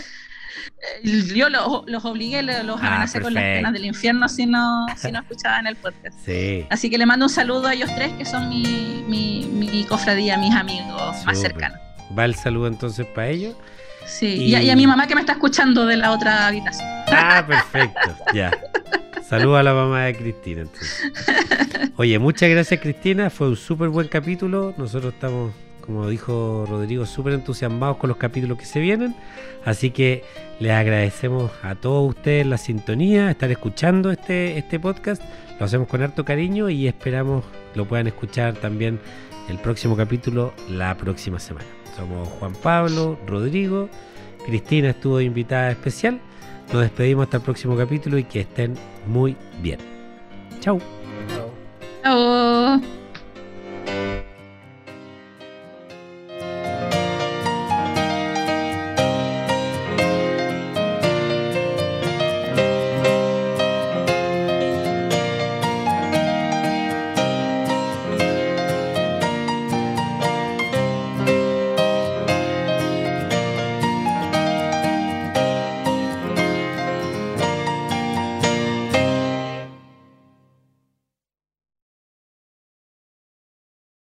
Eh, Yo lo- los obligué, los
Ah,
amenacé con las penas del infierno si no, si no [laughs] escuchaban el podcast.
Sí.
Así que le mando un saludo a ellos tres, que son mi, mi, mi cofradía, mis amigos más cercanos.
Va el saludo entonces para ellos.
Sí,
Y-
y... a, y a mi mamá que me está escuchando de la otra habitación.
Ah, [laughs] perfecto. Ya. Saludos a la mamá de Cristina. entonces. Oye, muchas gracias Cristina, fue un súper buen capítulo. Nosotros estamos, como dijo Rodrigo, súper entusiasmados con los capítulos que se vienen. Así que les agradecemos a todos ustedes la sintonía, estar escuchando este, este podcast. Lo hacemos con harto cariño y esperamos lo puedan escuchar también el próximo capítulo la próxima semana. Somos Juan Pablo, Rodrigo, Cristina estuvo invitada especial. Nos despedimos hasta el próximo capítulo y que estén muy bien. Chau.
Chao.